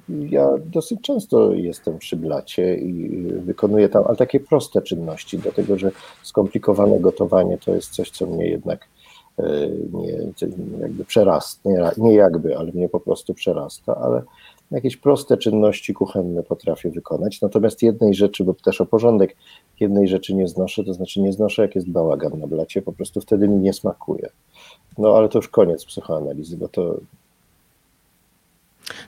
ja dosyć często jestem przy blacie i wykonuję tam, ale takie proste czynności, dlatego że skomplikowane gotowanie to jest coś, co mnie jednak e, nie, jakby przerasta, nie, nie jakby, ale mnie po prostu przerasta, ale jakieś proste czynności kuchenne potrafię wykonać. Natomiast jednej rzeczy, bo też o porządek, jednej rzeczy nie znoszę, to znaczy nie znoszę, jak jest bałagan na blacie, po prostu wtedy mi nie smakuje. No ale to już koniec psychoanalizy, bo to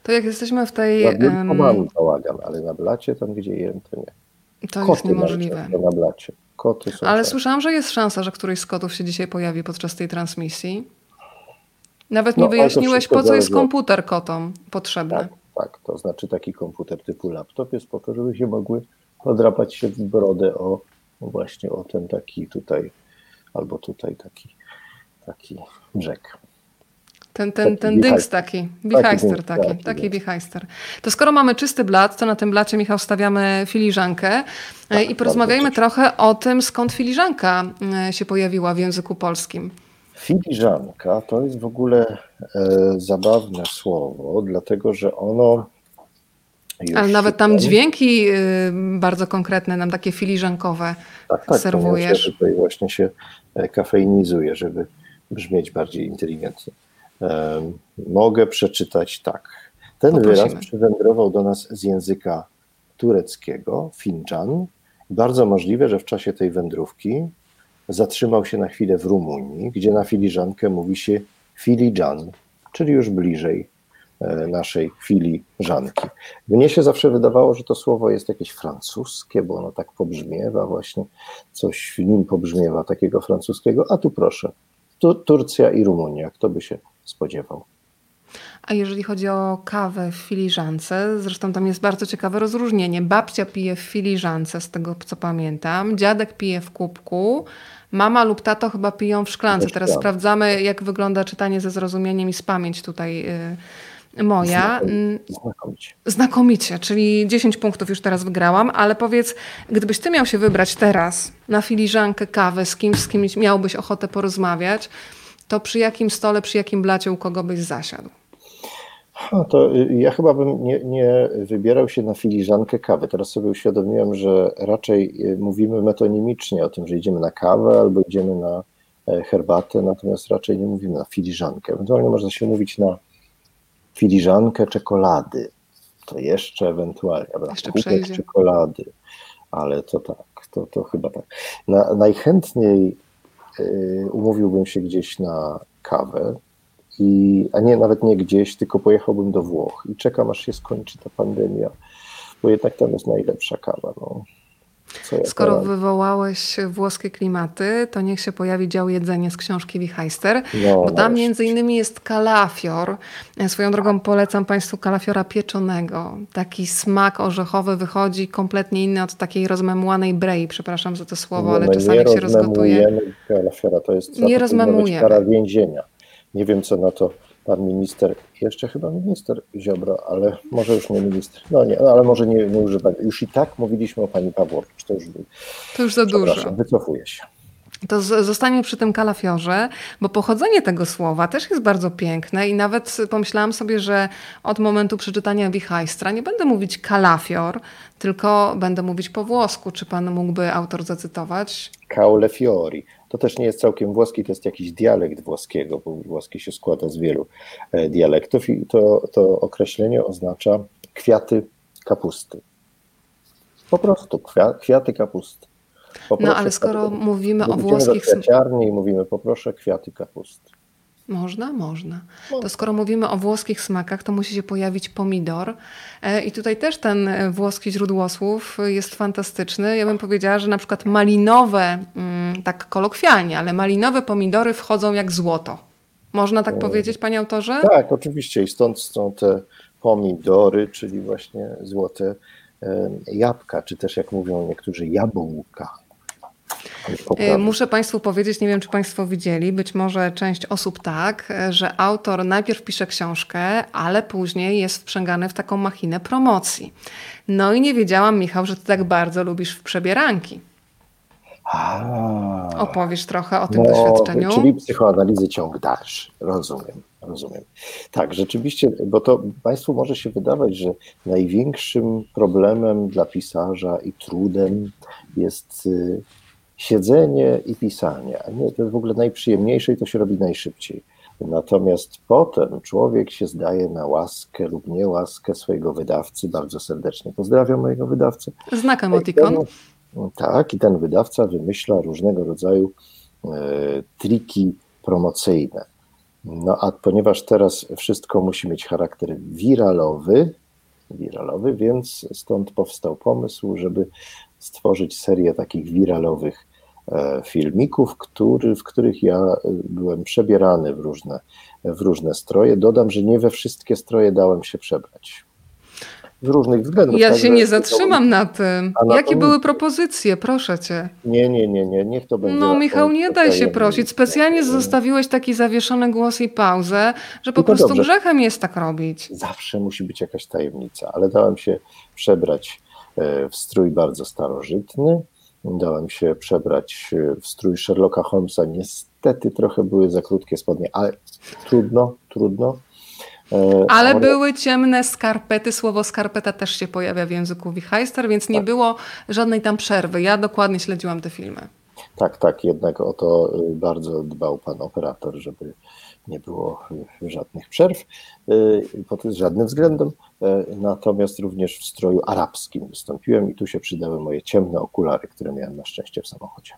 To jak jesteśmy w tej... To mam bałagan, ale na blacie, tam gdzie jem, to nie. to jest Koty niemożliwe. nawet często na blacie. Koty są Ale słyszałam, że jest szansa, że któryś z kotów się dzisiaj pojawi podczas tej transmisji. Nawet No, mi wyjaśniłeś, po co jest komputer kotom potrzebny. Tak, tak, to znaczy taki komputer typu laptop jest po to, żeby się mogły podrapać się w brodę o o właśnie o ten taki tutaj, albo tutaj taki, taki brzeg. Ten, ten, ten dings taki, bichajster taki, taki taki jest. bichajster. To skoro mamy czysty blat, to na tym blacie, Michał, stawiamy filiżankę e, Tak, i porozmawiajmy trochę o tym, skąd filiżanka e, się pojawiła w języku polskim. Filiżanka to jest w ogóle e, zabawne słowo, dlatego że ono. Ale nawet tam dźwięki y, bardzo konkretne, nam takie filiżankowe tak, tak, serwujesz. Ja tutaj właśnie się e, kafeinizuje, żeby brzmieć bardziej inteligentnie. Mogę przeczytać tak. Ten Poprosimy. wyraz przywędrował do nas z języka tureckiego, finczan. Bardzo możliwe, że w czasie tej wędrówki zatrzymał się na chwilę w Rumunii, gdzie na filiżankę mówi się filiżan, czyli już bliżej e, naszej filiżanki. Mnie się zawsze wydawało, że to słowo jest jakieś francuskie, bo ono tak pobrzmiewa, właśnie coś w nim pobrzmiewa takiego francuskiego, a tu proszę, tu Turcja i Rumunia, kto by się spodziewał. A jeżeli chodzi o kawę w filiżance, zresztą tam jest bardzo ciekawe rozróżnienie. Babcia pije w filiżance, z tego co pamiętam, dziadek pije w kubku, mama lub tato chyba piją w szklance. Teraz sprawdzamy, jak wygląda czytanie ze zrozumieniem i z pamięć tutaj y, moja. Znakomicie. Znakomicie, czyli 10 punktów już teraz wygrałam, ale powiedz, gdybyś ty miał się wybrać teraz na filiżankę kawy z kimś, z kimś miałbyś ochotę porozmawiać, to przy jakim stole, przy jakim blacie, u kogo byś zasiadł? No to y, ja chyba bym nie, nie wybierał się na filiżankę kawy. Teraz sobie uświadomiłem, że raczej y, mówimy metonimicznie o tym, że idziemy na kawę albo idziemy na e, herbatę, natomiast raczej nie mówimy na filiżankę. Ewentualnie można się mówić na filiżankę czekolady. To jeszcze ewentualnie, prawda? Jeszcze Kubek czekolady, ale to tak, to, to chyba tak. Na, najchętniej umówiłbym się gdzieś na kawę, i, a nie nawet nie gdzieś, tylko pojechałbym do Włoch i czekam, aż się skończy ta pandemia, bo jednak tam jest najlepsza kawa. No. Skoro wywołałeś włoskie klimaty, to niech się pojawi dział jedzenie z książki Wichajster, No, bo tam między innymi jest kalafior. Swoją drogą polecam Państwu kalafiora pieczonego. Taki smak orzechowy wychodzi kompletnie inny od takiej rozmemłanej brei. Przepraszam za to słowo, ale my czasami nie jak się rozgotuje. rozmemujemy kalafiora, to jest Nie rozmemujemy. kara więzienia. Nie wiem, co na to pan minister, jeszcze chyba minister Ziobro, ale może już nie minister, no nie, no ale może nie, nie używam. Już i tak mówiliśmy o pani Pawłowicz, to już To już za dużo. wycofuję się. To zostanie przy tym kalafiorze, bo pochodzenie tego słowa też jest bardzo piękne i nawet pomyślałam sobie, że od momentu przeczytania Wichajstra nie będę mówić kalafior, tylko będę mówić po włosku. Czy pan mógłby autor zacytować? Caule fiori. To też nie jest całkiem włoski, to jest jakiś dialekt włoskiego, bo włoski się składa z wielu e, dialektów i to, to określenie oznacza kwiaty kapusty. Po prostu kwia, kwiaty kapusty. No Poproszę ale skoro kwiaty- mówimy o włoskich... do kwiaciarni i mówimy poproszę kwiaty kapusty. Można, można. To skoro mówimy o włoskich smakach, to musi się pojawić pomidor. E, I tutaj też ten e, włoski źródłosłów jest fantastyczny. Ja bym powiedziała, że na przykład malinowe, mm, tak kolokwialnie, ale malinowe pomidory wchodzą jak złoto. Można tak powiedzieć, panie autorze? Tak, oczywiście. I stąd są te pomidory, czyli właśnie złote jabłka, czy też jak mówią niektórzy jabłka. Y, muszę Państwu powiedzieć, nie wiem czy Państwo widzieli, być może część osób tak, że autor najpierw pisze książkę, ale później jest wprzęgany w taką machinę promocji. No i nie wiedziałam, Michał, że Ty tak bardzo lubisz przebieranki. A, Opowiesz trochę o tym no, doświadczeniu. Czyli psychoanalizy ciąg dalszy. Rozumiem, rozumiem. Tak, rzeczywiście, bo to Państwu może się wydawać, że największym problemem dla pisarza i trudem jest y, siedzenie i pisanie. Nie, to jest w ogóle najprzyjemniejsze i to się robi najszybciej. Natomiast potem człowiek się zdaje na łaskę lub niełaskę swojego wydawcy. Bardzo serdecznie pozdrawiam mojego wydawcę. Znak emotikon. Tak, i ten wydawca wymyśla różnego rodzaju e, triki promocyjne. No a ponieważ teraz wszystko musi mieć charakter wiralowy, wiralowy, więc stąd powstał pomysł, żeby stworzyć serię takich wiralowych filmików, który, w których ja e, byłem przebierany w różne, w różne stroje. Dodam, że nie we wszystkie stroje dałem się przebrać z różnych względów. Ja się nie zatrzymam na tym. Jakie były propozycje? Proszę cię. Nie, nie, nie, nie, niech to będzie. No, Michał, nie daj się prosić. Specjalnie zostawiłeś taki zawieszony głos i pauzę, że po prostu dobrze. grzechem jest tak robić. Zawsze musi być jakaś tajemnica, ale dałem się przebrać e, w strój bardzo starożytny. Dałem się przebrać e, w strój Sherlocka Holmesa. Niestety trochę były za krótkie spodnie, ale trudno, trudno. E, ale były ciemne skarpety, słowo skarpeta też się pojawia w języku Wichajster, więc nie tak. było żadnej tam przerwy. Ja dokładnie śledziłam te filmy. Tak, tak, jednak o to y, bardzo dbał pan operator, żeby nie było żadnych przerw y, pod żadnym względem. Natomiast również w stroju arabskim wystąpiłem i tu się przydały moje ciemne okulary, które miałem na szczęście w samochodzie.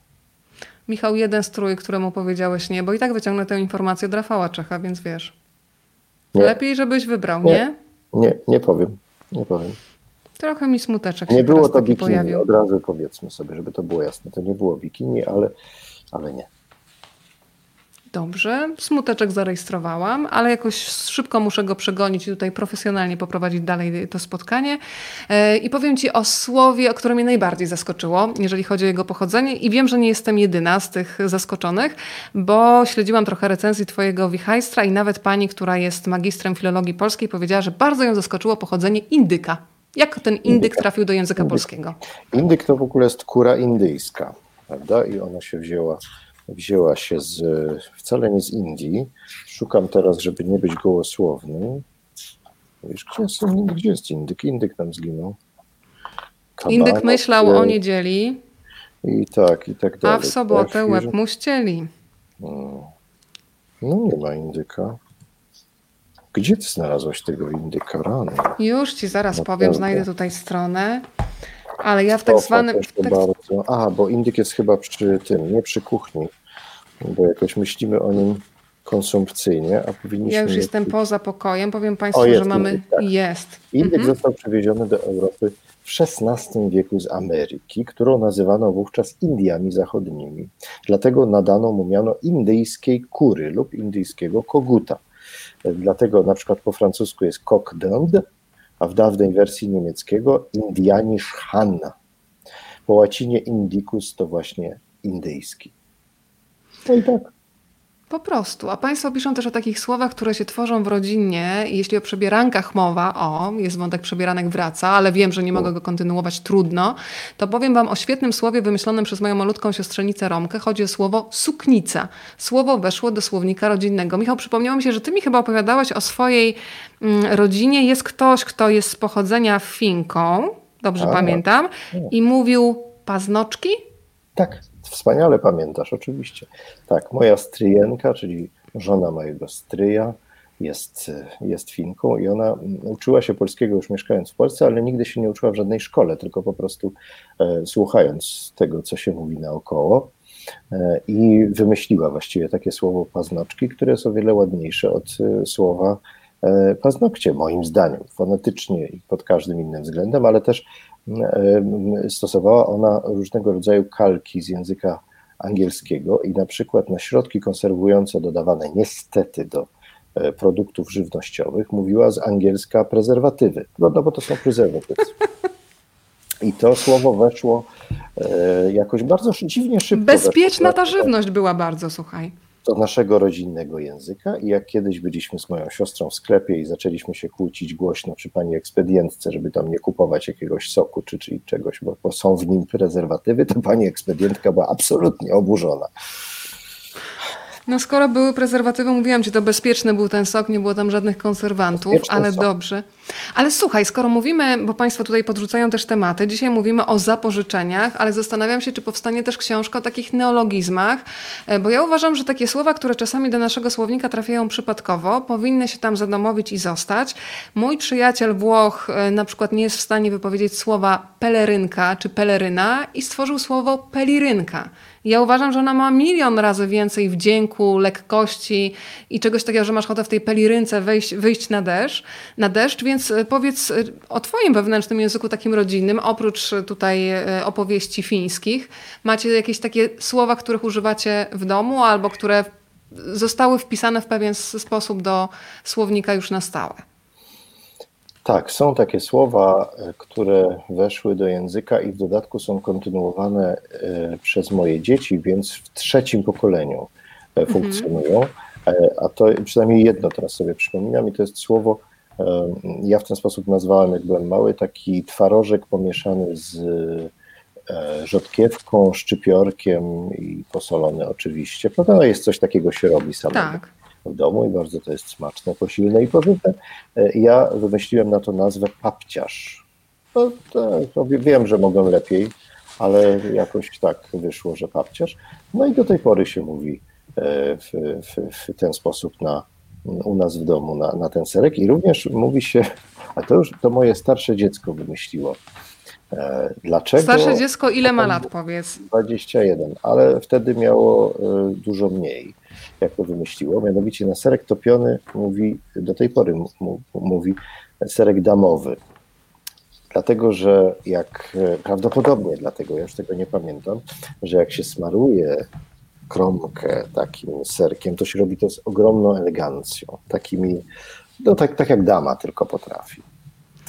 Michał, jeden strój, któremu powiedziałeś nie, bo i tak wyciągnę tę informację od Rafała Czecha, więc wiesz. Nie. Lepiej, żebyś wybrał, nie? Nie, nie, nie powiem. Nie powiem. Trochę mi smuteczek nie było to bikini, pojawił. od razu powiedzmy sobie, żeby to było jasne. To nie było bikini, ale, ale nie. Dobrze, smuteczek zarejestrowałam, ale jakoś szybko muszę go przegonić i tutaj profesjonalnie poprowadzić dalej to spotkanie. E, I powiem Ci o słowie, o które mnie najbardziej zaskoczyło, jeżeli chodzi o jego pochodzenie. I wiem, że nie jestem jedyna z tych zaskoczonych, bo śledziłam trochę recenzji Twojego wichajstra i nawet pani, która jest magistrem filologii polskiej, powiedziała, że bardzo ją zaskoczyło pochodzenie indyka. Jak ten indyk trafił do języka polskiego? Indyk to w ogóle jest kura indyjska, prawda? I ona się wzięła wzięła się z, wcale nie z Indii. Szukam teraz, żeby nie być gołosłowny. Wiesz, gdzie jest, gdzie jest indyk? Indyk nam zginął. Kabana, indyk myślał o niedzieli. I tak, i tak dalej. A w sobotę tak, łeb mu ścieli. No. no nie ma indyka. Gdzie ty znalazłaś tego indyka rano? Już ci zaraz Naprawdę. powiem, znajdę tutaj stronę. Ale ja w tak zwanym. Tak... Bardzo. A, bo indyk jest chyba przy tym, nie przy kuchni bo jakoś myślimy o nim konsumpcyjnie, a powinniśmy... Ja już jestem mieć... poza pokojem, powiem Państwu, o, że mamy... Indyk, tak. Jest. Indyk mhm. został przywieziony do Europy w XVI wieku z Ameryki, którą nazywano wówczas Indiami Zachodnimi. Dlatego nadano mu miano indyjskiej kury lub indyjskiego koguta. Dlatego na przykład po francusku jest coq d'Inde, a w dawnej wersji niemieckiego Indianisch Hanna. Po łacinie indicus to właśnie indyjski. No i tak. Po prostu. A Państwo piszą też o takich słowach, które się tworzą w rodzinie. Jeśli o przebierankach mowa, o, jest wątek przebieranek wraca, ale wiem, że nie mogę go kontynuować, trudno, to powiem Wam o świetnym słowie wymyślonym przez moją malutką siostrzenicę Romkę. Chodzi o słowo suknica. Słowo weszło do słownika rodzinnego. Michał, przypomniało mi się, że Ty mi chyba opowiadałeś o swojej mm, rodzinie. Jest ktoś, kto jest z pochodzenia Finką, dobrze A, pamiętam, i mówił paznoczki? Tak, Wspaniale pamiętasz, oczywiście. Tak, moja stryjenka, czyli żona mojego stryja, jest, jest Finką i ona uczyła się polskiego już mieszkając w Polsce, ale nigdy się nie uczyła w żadnej szkole, tylko po prostu e, słuchając tego, co się mówi naokoło. i wymyśliła właściwie takie słowo paznoczki, które jest o wiele ładniejsze od słowa paznokcie, moim zdaniem, fonetycznie i pod każdym innym względem, ale też stosowała ona różnego rodzaju kalki z języka angielskiego i na przykład na środki konserwujące dodawane niestety do e, produktów żywnościowych mówiła z angielska prezerwatywy, no, no bo to są prezerwatywy. I to słowo weszło e, jakoś bardzo dziwnie szybko. Bezpieczna ta żywność była bardzo, słuchaj do naszego rodzinnego języka i jak kiedyś byliśmy z moją siostrą w sklepie i zaczęliśmy się kłócić głośno przy pani ekspedientce, żeby tam nie kupować jakiegoś soku czy, czy czegoś, bo, bo są w nim prezerwatywy, to pani ekspedientka była absolutnie oburzona. No skoro były prezerwatywy, mówiłam ci, to bezpieczny był ten sok, nie było tam żadnych konserwantów, Bezpieczny ale sok. dobrze. Ale słuchaj, skoro mówimy, bo Państwo tutaj podrzucają też tematy, dzisiaj mówimy o zapożyczeniach, ale zastanawiam się, czy powstanie też książka o takich neologizmach, e, bo ja uważam, że takie słowa, które czasami do naszego słownika trafiają przypadkowo, powinny się tam zadomowić i zostać. Mój przyjaciel Włoch e, na przykład nie jest w stanie wypowiedzieć słowa pelerynka czy peleryna i stworzył słowo pelirynka. Ja uważam, że ona ma milion razy więcej wdzięku, lekkości i czegoś takiego, że masz ochotę w tej pelirynce wejść, wyjść na deszcz, na deszcz, więc e, powiedz e, o twoim wewnętrznym języku takim rodzinnym, oprócz e, tutaj opowieści fińskich, macie jakieś takie słowa, których używacie w domu albo które zostały wpisane w pewien sposób do słownika już na stałe? Tak, są takie słowa, e, które weszły do języka i w dodatku są kontynuowane e, przez moje dzieci, więc w trzecim pokoleniu e, mhm. funkcjonują. A to przynajmniej jedno teraz sobie przypominam i to jest słowo, ja w ten sposób nazwałem, jak byłem mały, taki twarożek pomieszany z rzodkiewką, szczypiorkiem i posolony oczywiście. No jest coś takiego się robi samego. Tak w domu i bardzo to jest smaczne, posilne i pożyte. Ja wymyśliłem na to nazwę papciarz. No, to, wiem, że mogą lepiej, ale jakoś tak wyszło, że papciarz. No i do tej pory się mówi e, w, w, w ten sposób na, u nas w domu na, na ten serek i również mówi się, a to już to moje starsze dziecko wymyśliło. E, dlaczego? Starsze dziecko ile ma lat, powiedz? 21, ale wtedy miało e, dużo mniej jak to wymyśliło. Mianowicie na serek topiony mówi, do tej pory mówi serek damowy. Dlatego, że jak prawdopodobnie, dlatego ja już tego nie pamiętam, że jak się smaruje kromkę takim serkiem, to się robi to z ogromną elegancją, takimi, no tak, tak jak dama tylko potrafi.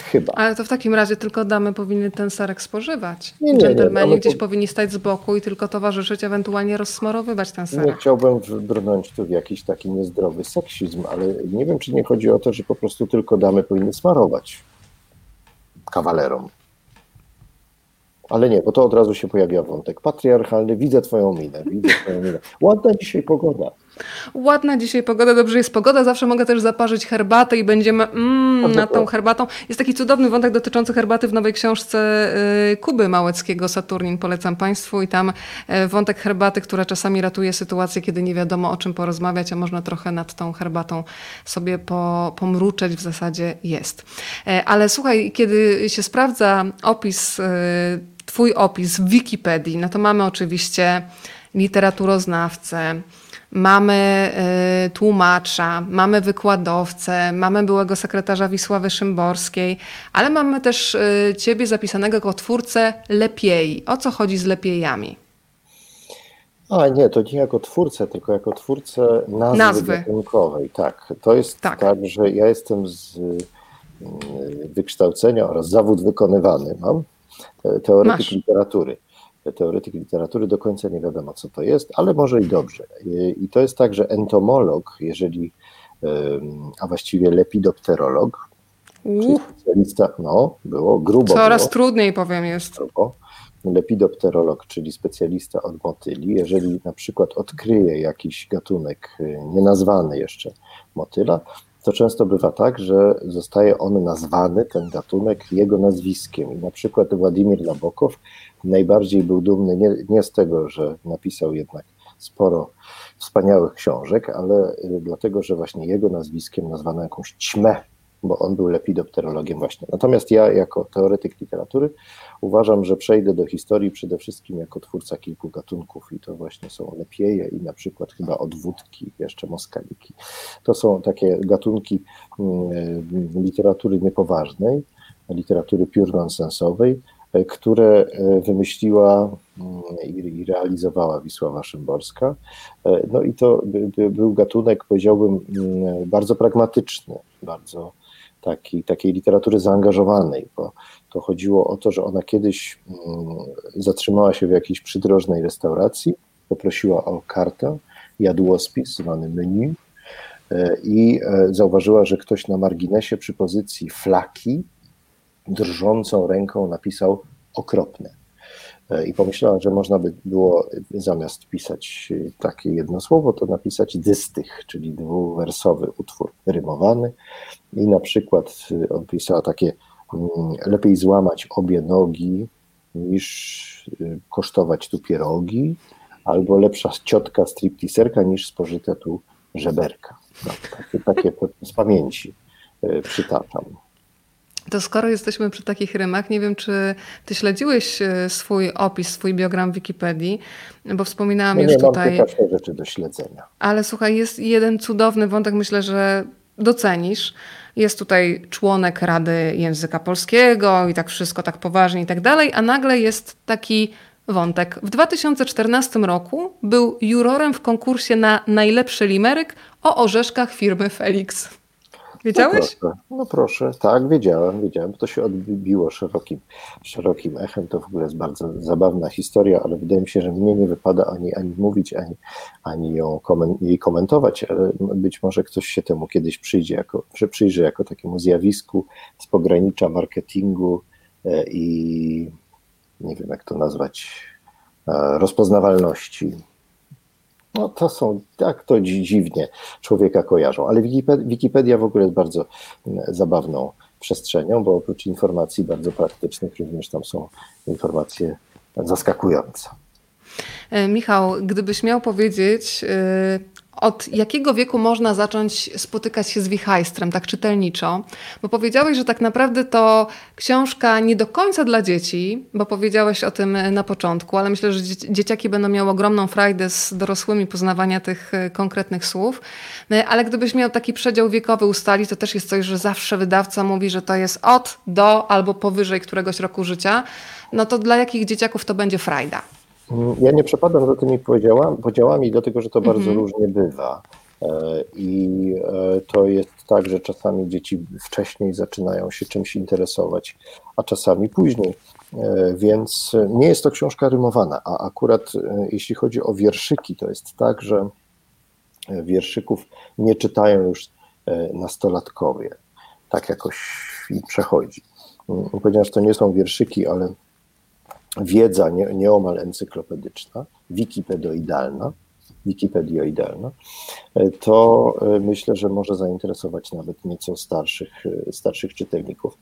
Chyba. Ale to w takim razie tylko damy powinny ten serek spożywać. Nie, nie, Dżentelmeni gdzieś po... powinni stać z boku i tylko towarzyszyć, ewentualnie rozsmarowywać ten serek. Nie chciałbym brnąć tu w jakiś taki niezdrowy seksizm, ale nie wiem, czy nie chodzi o to, że po prostu tylko damy powinny smarować kawalerom. Ale nie, bo to od razu się pojawia wątek patriarchalny. Widzę twoją minę, widzę twoją minę. Ładna dzisiaj pogoda. Ładna dzisiaj pogoda, dobrze jest pogoda. Zawsze mogę też zaparzyć herbatę i będziemy mm, nad tą herbatą. Jest taki cudowny wątek dotyczący herbaty w nowej książce y, Kuby Małeckiego, Saturnin. Polecam Państwu. I tam y, wątek herbaty, która czasami ratuje sytuację, kiedy nie wiadomo o czym porozmawiać, a można trochę nad tą herbatą sobie po, pomruczeć w zasadzie jest. Y, ale słuchaj, kiedy się sprawdza opis, Twój opis w Wikipedii, no to mamy oczywiście literaturoznawcę, mamy y, tłumacza, mamy wykładowcę, mamy byłego sekretarza Wisławy Szymborskiej, ale mamy też y, ciebie zapisanego jako twórcę lepiej. O co chodzi z lepiejami? A nie, to nie jako twórcę, tylko jako twórcę nazwy, nazwy. gatunkowej. Tak, to jest tak. tak, że ja jestem z y, wykształcenia oraz zawód wykonywany mam, teoretyk Masz. literatury teoretyk literatury, do końca nie wiadomo, co to jest, ale może i dobrze. I to jest tak, że entomolog, jeżeli, a właściwie lepidopterolog, czyli specjalista, no, było grubo. Coraz było, trudniej powiem jest. Grubo. Lepidopterolog, czyli specjalista od motyli, jeżeli na przykład odkryje jakiś gatunek y, nienazwany jeszcze motyla, to często bywa tak, że zostaje on nazwany, ten gatunek, jego nazwiskiem. I na przykład Władimir Nabokow najbardziej był dumny nie, nie z tego, że napisał jednak sporo wspaniałych książek, ale y, dlatego, że właśnie jego nazwiskiem nazwano jakąś ćmę bo on był lepidopterologiem właśnie. Natomiast ja jako teoretyk literatury uważam, że przejdę do historii przede wszystkim jako twórca kilku gatunków i to właśnie są lepieje i na przykład chyba odwódki, jeszcze moskaliki. To są takie gatunki mm, literatury niepoważnej, literatury pure nonsensowej, które e, wymyśliła mm, i realizowała Wisława Szymborska. E, no i to był gatunek, powiedziałbym, mm, bardzo pragmatyczny, bardzo taki, takiej literatury zaangażowanej, bo to chodziło o to, że ona kiedyś mm, zatrzymała się w jakiejś przydrożnej restauracji, poprosiła o kartę, jadłospis zwany menu e, i zauważyła, że ktoś na marginesie przy pozycji flaki drżącą ręką napisał okropne. E, I pomyślałem, że można by było zamiast pisać takie jedno słowo, to napisać dystych, czyli dwuwersowy utwór rymowany. I na przykład e, on pisał takie mm, lepiej złamać obie nogi niż e, kosztować tu pierogi, albo lepsza ciotka stripteaserka niż spożyte tu żeberka. No, takie, takie z pamięci przytaczam. To skoro jesteśmy przy takich rymach, nie wiem, czy ty śledziłeś e, swój opis, swój biogram w Wikipedii, bo wspominałam no już nie, tutaj. Kilka rzeczy do śledzenia. Ale słuchaj, jest jeden cudowny wątek, myślę, że docenisz. Jest tutaj członek Rady Języka Polskiego i tak wszystko tak poważnie i tak dalej, a nagle jest taki wątek. W 2014 roku był jurorem w konkursie na najlepszy limeryk o orzeszkach firmy Felix. Wiedziałeś? No proszę, no proszę, tak, wiedziałem, wiedziałem, to się odbiło szerokim, szerokim echem, to w ogóle jest bardzo zabawna historia, ale wydaje mi się, że mnie nie wypada ani, ani mówić, ani, ani ją jej komentować, ale być może ktoś się temu kiedyś przyjdzie jako, przyjrzy jako takiemu zjawisku z pogranicza marketingu e, i nie wiem jak to nazwać, e, rozpoznawalności no to są, tak to dziwnie człowieka kojarzą, ale Wikipedia, w ogóle jest bardzo mm, zabawną przestrzenią, bo oprócz informacji bardzo praktycznych również tam są informacje zaskakujące. E, Michał, gdybyś miał powiedzieć, e, od jakiego wieku można zacząć spotykać się z wichajstrem, tak czytelniczo? Bo powiedziałeś, że tak naprawdę to książka nie do końca dla dzieci, bo powiedziałeś o tym na początku, ale myślę, że dzieciaki będą miały ogromną frajdę z dorosłymi poznawania tych e, konkretnych słów. E, ale gdybyś miał taki przedział wiekowy ustalić, to też jest coś, że zawsze wydawca mówi, że to jest od, do albo powyżej któregoś roku życia. No to dla jakich dzieciaków to będzie frajda? Ja nie przepadam za tymi podziałami, podziałami dlatego że to bardzo mhm. różnie bywa. E, I e, to jest tak, że czasami dzieci wcześniej zaczynają się czymś interesować, a czasami później. E, więc nie jest to książka rymowana, a akurat jeśli chodzi o wierszyki, to jest tak, że wierszyków nie czytają już nastolatkowie. Tak jakoś im przechodzi. Ponieważ to nie są wierszyki, ale wiedza nie, nieomal encyklopedyczna, wikipedoidalna, wikipedioidalna, e, to e, myślę, że może zainteresować nawet nieco starszych, e, starszych czytelników.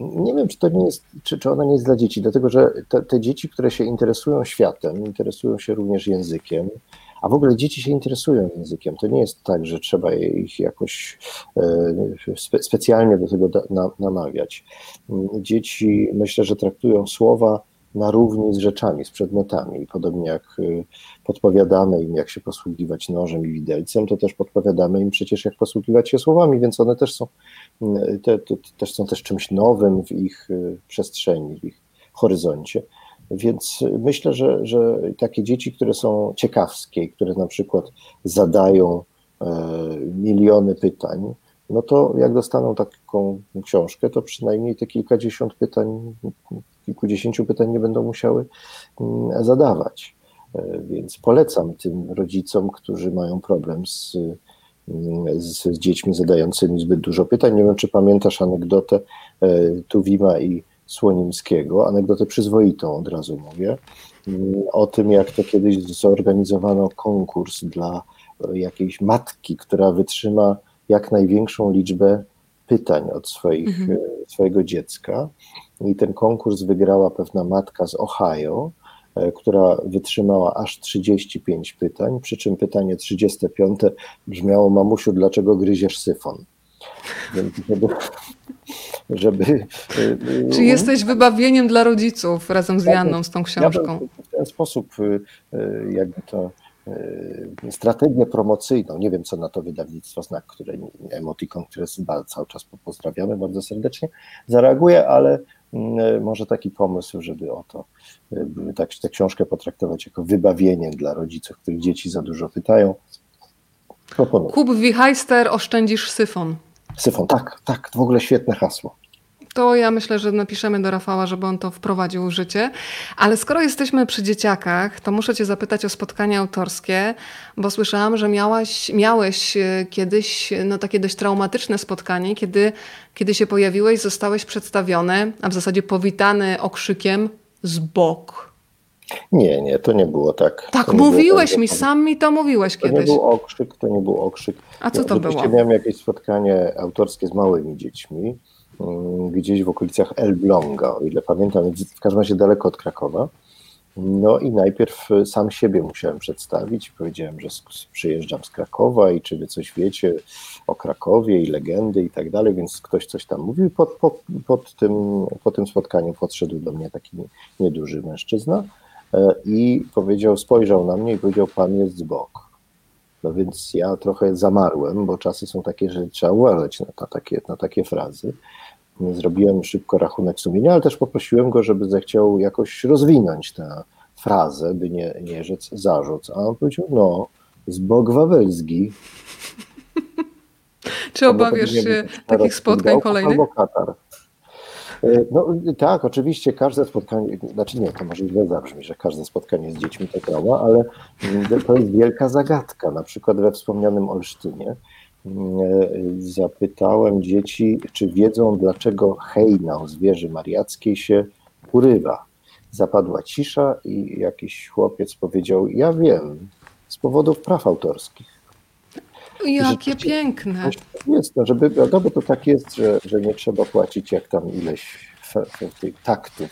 Nie wiem, czy to nie jest, czy, czy ona nie jest dla dzieci, dlatego że te, te dzieci, które się interesują światem, interesują się również językiem, a w ogóle dzieci się interesują językiem. To nie jest tak, że trzeba ich jakoś spe, specjalnie do tego namawiać. Dzieci myślę, że traktują słowa na równi z rzeczami, z przedmiotami. I podobnie jak y, podpowiadamy im, jak się posługiwać nożem i widelcem, to też podpowiadamy im przecież, jak posługiwać się słowami, więc one też są, y, te, te, też są też czymś nowym w ich y, przestrzeni, w ich horyzoncie. Więc myślę, że, że takie dzieci, które są ciekawskie, które na przykład zadają e, miliony pytań, no to jak dostaną taką książkę, to przynajmniej te kilkadziesiąt pytań kilkudziesięciu pytań nie będą musiały mm, zadawać. E, więc polecam tym rodzicom, którzy mają problem z, mm, z, z dziećmi zadającymi zbyt dużo pytań. Nie wiem, czy pamiętasz anegdotę e, Tuwima i Słonimskiego, anegdotę przyzwoitą od razu mówię, mm, o tym, jak to kiedyś zorganizowano konkurs dla jakiejś matki, która wytrzyma jak największą liczbę pytań od swoich, mhm. E, swojego dziecka. I ten konkurs wygrała pewna matka z Ohio, e, która wytrzymała aż 35 pytań, przy czym pytanie 35 brzmiało: Mamusiu, dlaczego gryziesz syfon? żeby, żeby Czy jesteś wybawieniem dla rodziców razem z Janą z tą książką? Ja w ten sposób jakby to strategię promocyjną, nie wiem co na to wydawnictwo Znak, które Emoticon, które cały czas pozdrawiamy bardzo serdecznie, zareaguje, ale mm, może taki pomysł, żeby o to, tak, tę książkę potraktować jako wybawienie dla rodziców, których dzieci za dużo pytają. Proponuję. Kup Wichajster, oszczędzisz syfon. Syfon, tak, tak, w ogóle świetne hasło to ja myślę, że napiszemy do Rafała, żeby on to wprowadził w życie. Ale skoro jesteśmy przy dzieciakach, to muszę cię zapytać o spotkania autorskie, bo słyszałam, że miałaś, miałeś e, kiedyś no, takie dość traumatyczne spotkanie, kiedy, kiedy się pojawiłeś, zostałeś przedstawiony, a w zasadzie powitany okrzykiem z bok. Nie, nie, to nie było tak. Tak, mówiłeś tak, mi, sam mi to mówiłeś kiedyś. To nie był okrzyk, to nie był okrzyk. A co to było? miałem jakieś spotkanie autorskie z małymi dziećmi gdzieś w okolicach Elbląga, o ile pamiętam, w każdym razie daleko od Krakowa. No i najpierw e, sam siebie musiałem przedstawić. Powiedziałem, że przyjeżdżam z Krakowa i czy wy coś wiecie o Krakowie i legendy i tak dalej, więc ktoś coś tam mówił. Pod, pod, pod tym, po tym spotkaniu podszedł do mnie taki nieduży mężczyzna e, i powiedział, spojrzał na mnie i powiedział, pan jest z bok. No więc ja trochę zamarłem, bo czasy są takie, że trzeba uważać na, na, takie, na takie frazy. Zrobiłem szybko rachunek sumienia, ale też poprosiłem go, żeby zechciał jakoś rozwinąć tę frazę, by nie, nie rzec zarzut. A on powiedział, no, z Bog Wawelski. Czy obawiasz się takich spotkań kolejnych? Albo Katar. E, no tak, oczywiście każde spotkanie, znaczy nie, to może źle zabrzmi, że każde spotkanie z dziećmi to trauma, ale mm, to jest wielka zagadka. Na przykład we wspomnianym Olsztynie mm, e, zapytałem dzieci, czy wiedzą, dlaczego hejnał z wieży mariackiej się urywa. Zapadła cisza i jakiś chłopiec powiedział, ja wiem, z powodów praw autorskich. Jakie piękne. Jest, no, żeby, no bo to tak jest, że, że nie trzeba płacić jak tam ileś taktów.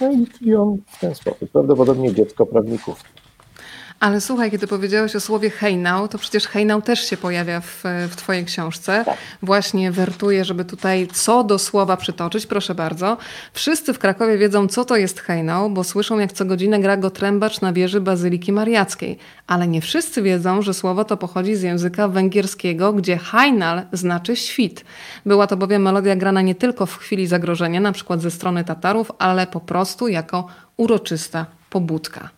No i, i on w ten sposób. Prawdopodobnie dziecko prawników ale słuchaj, kiedy powiedziałeś o słowie hejnał, to przecież hejnał też się pojawia w, w twojej książce. Tak. Właśnie wertuję, żeby tutaj co do słowa przytoczyć. Proszę bardzo. Wszyscy w Krakowie wiedzą, co to jest hejnał, bo słyszą, jak co godzinę gra go trębacz na wieży Bazyliki Mariackiej. Ale nie wszyscy wiedzą, że słowo to pochodzi z języka węgierskiego, gdzie hajnal znaczy świt. Była to bowiem melodia grana nie tylko w chwili zagrożenia, na przykład ze strony Tatarów, ale po prostu jako uroczysta pobudka.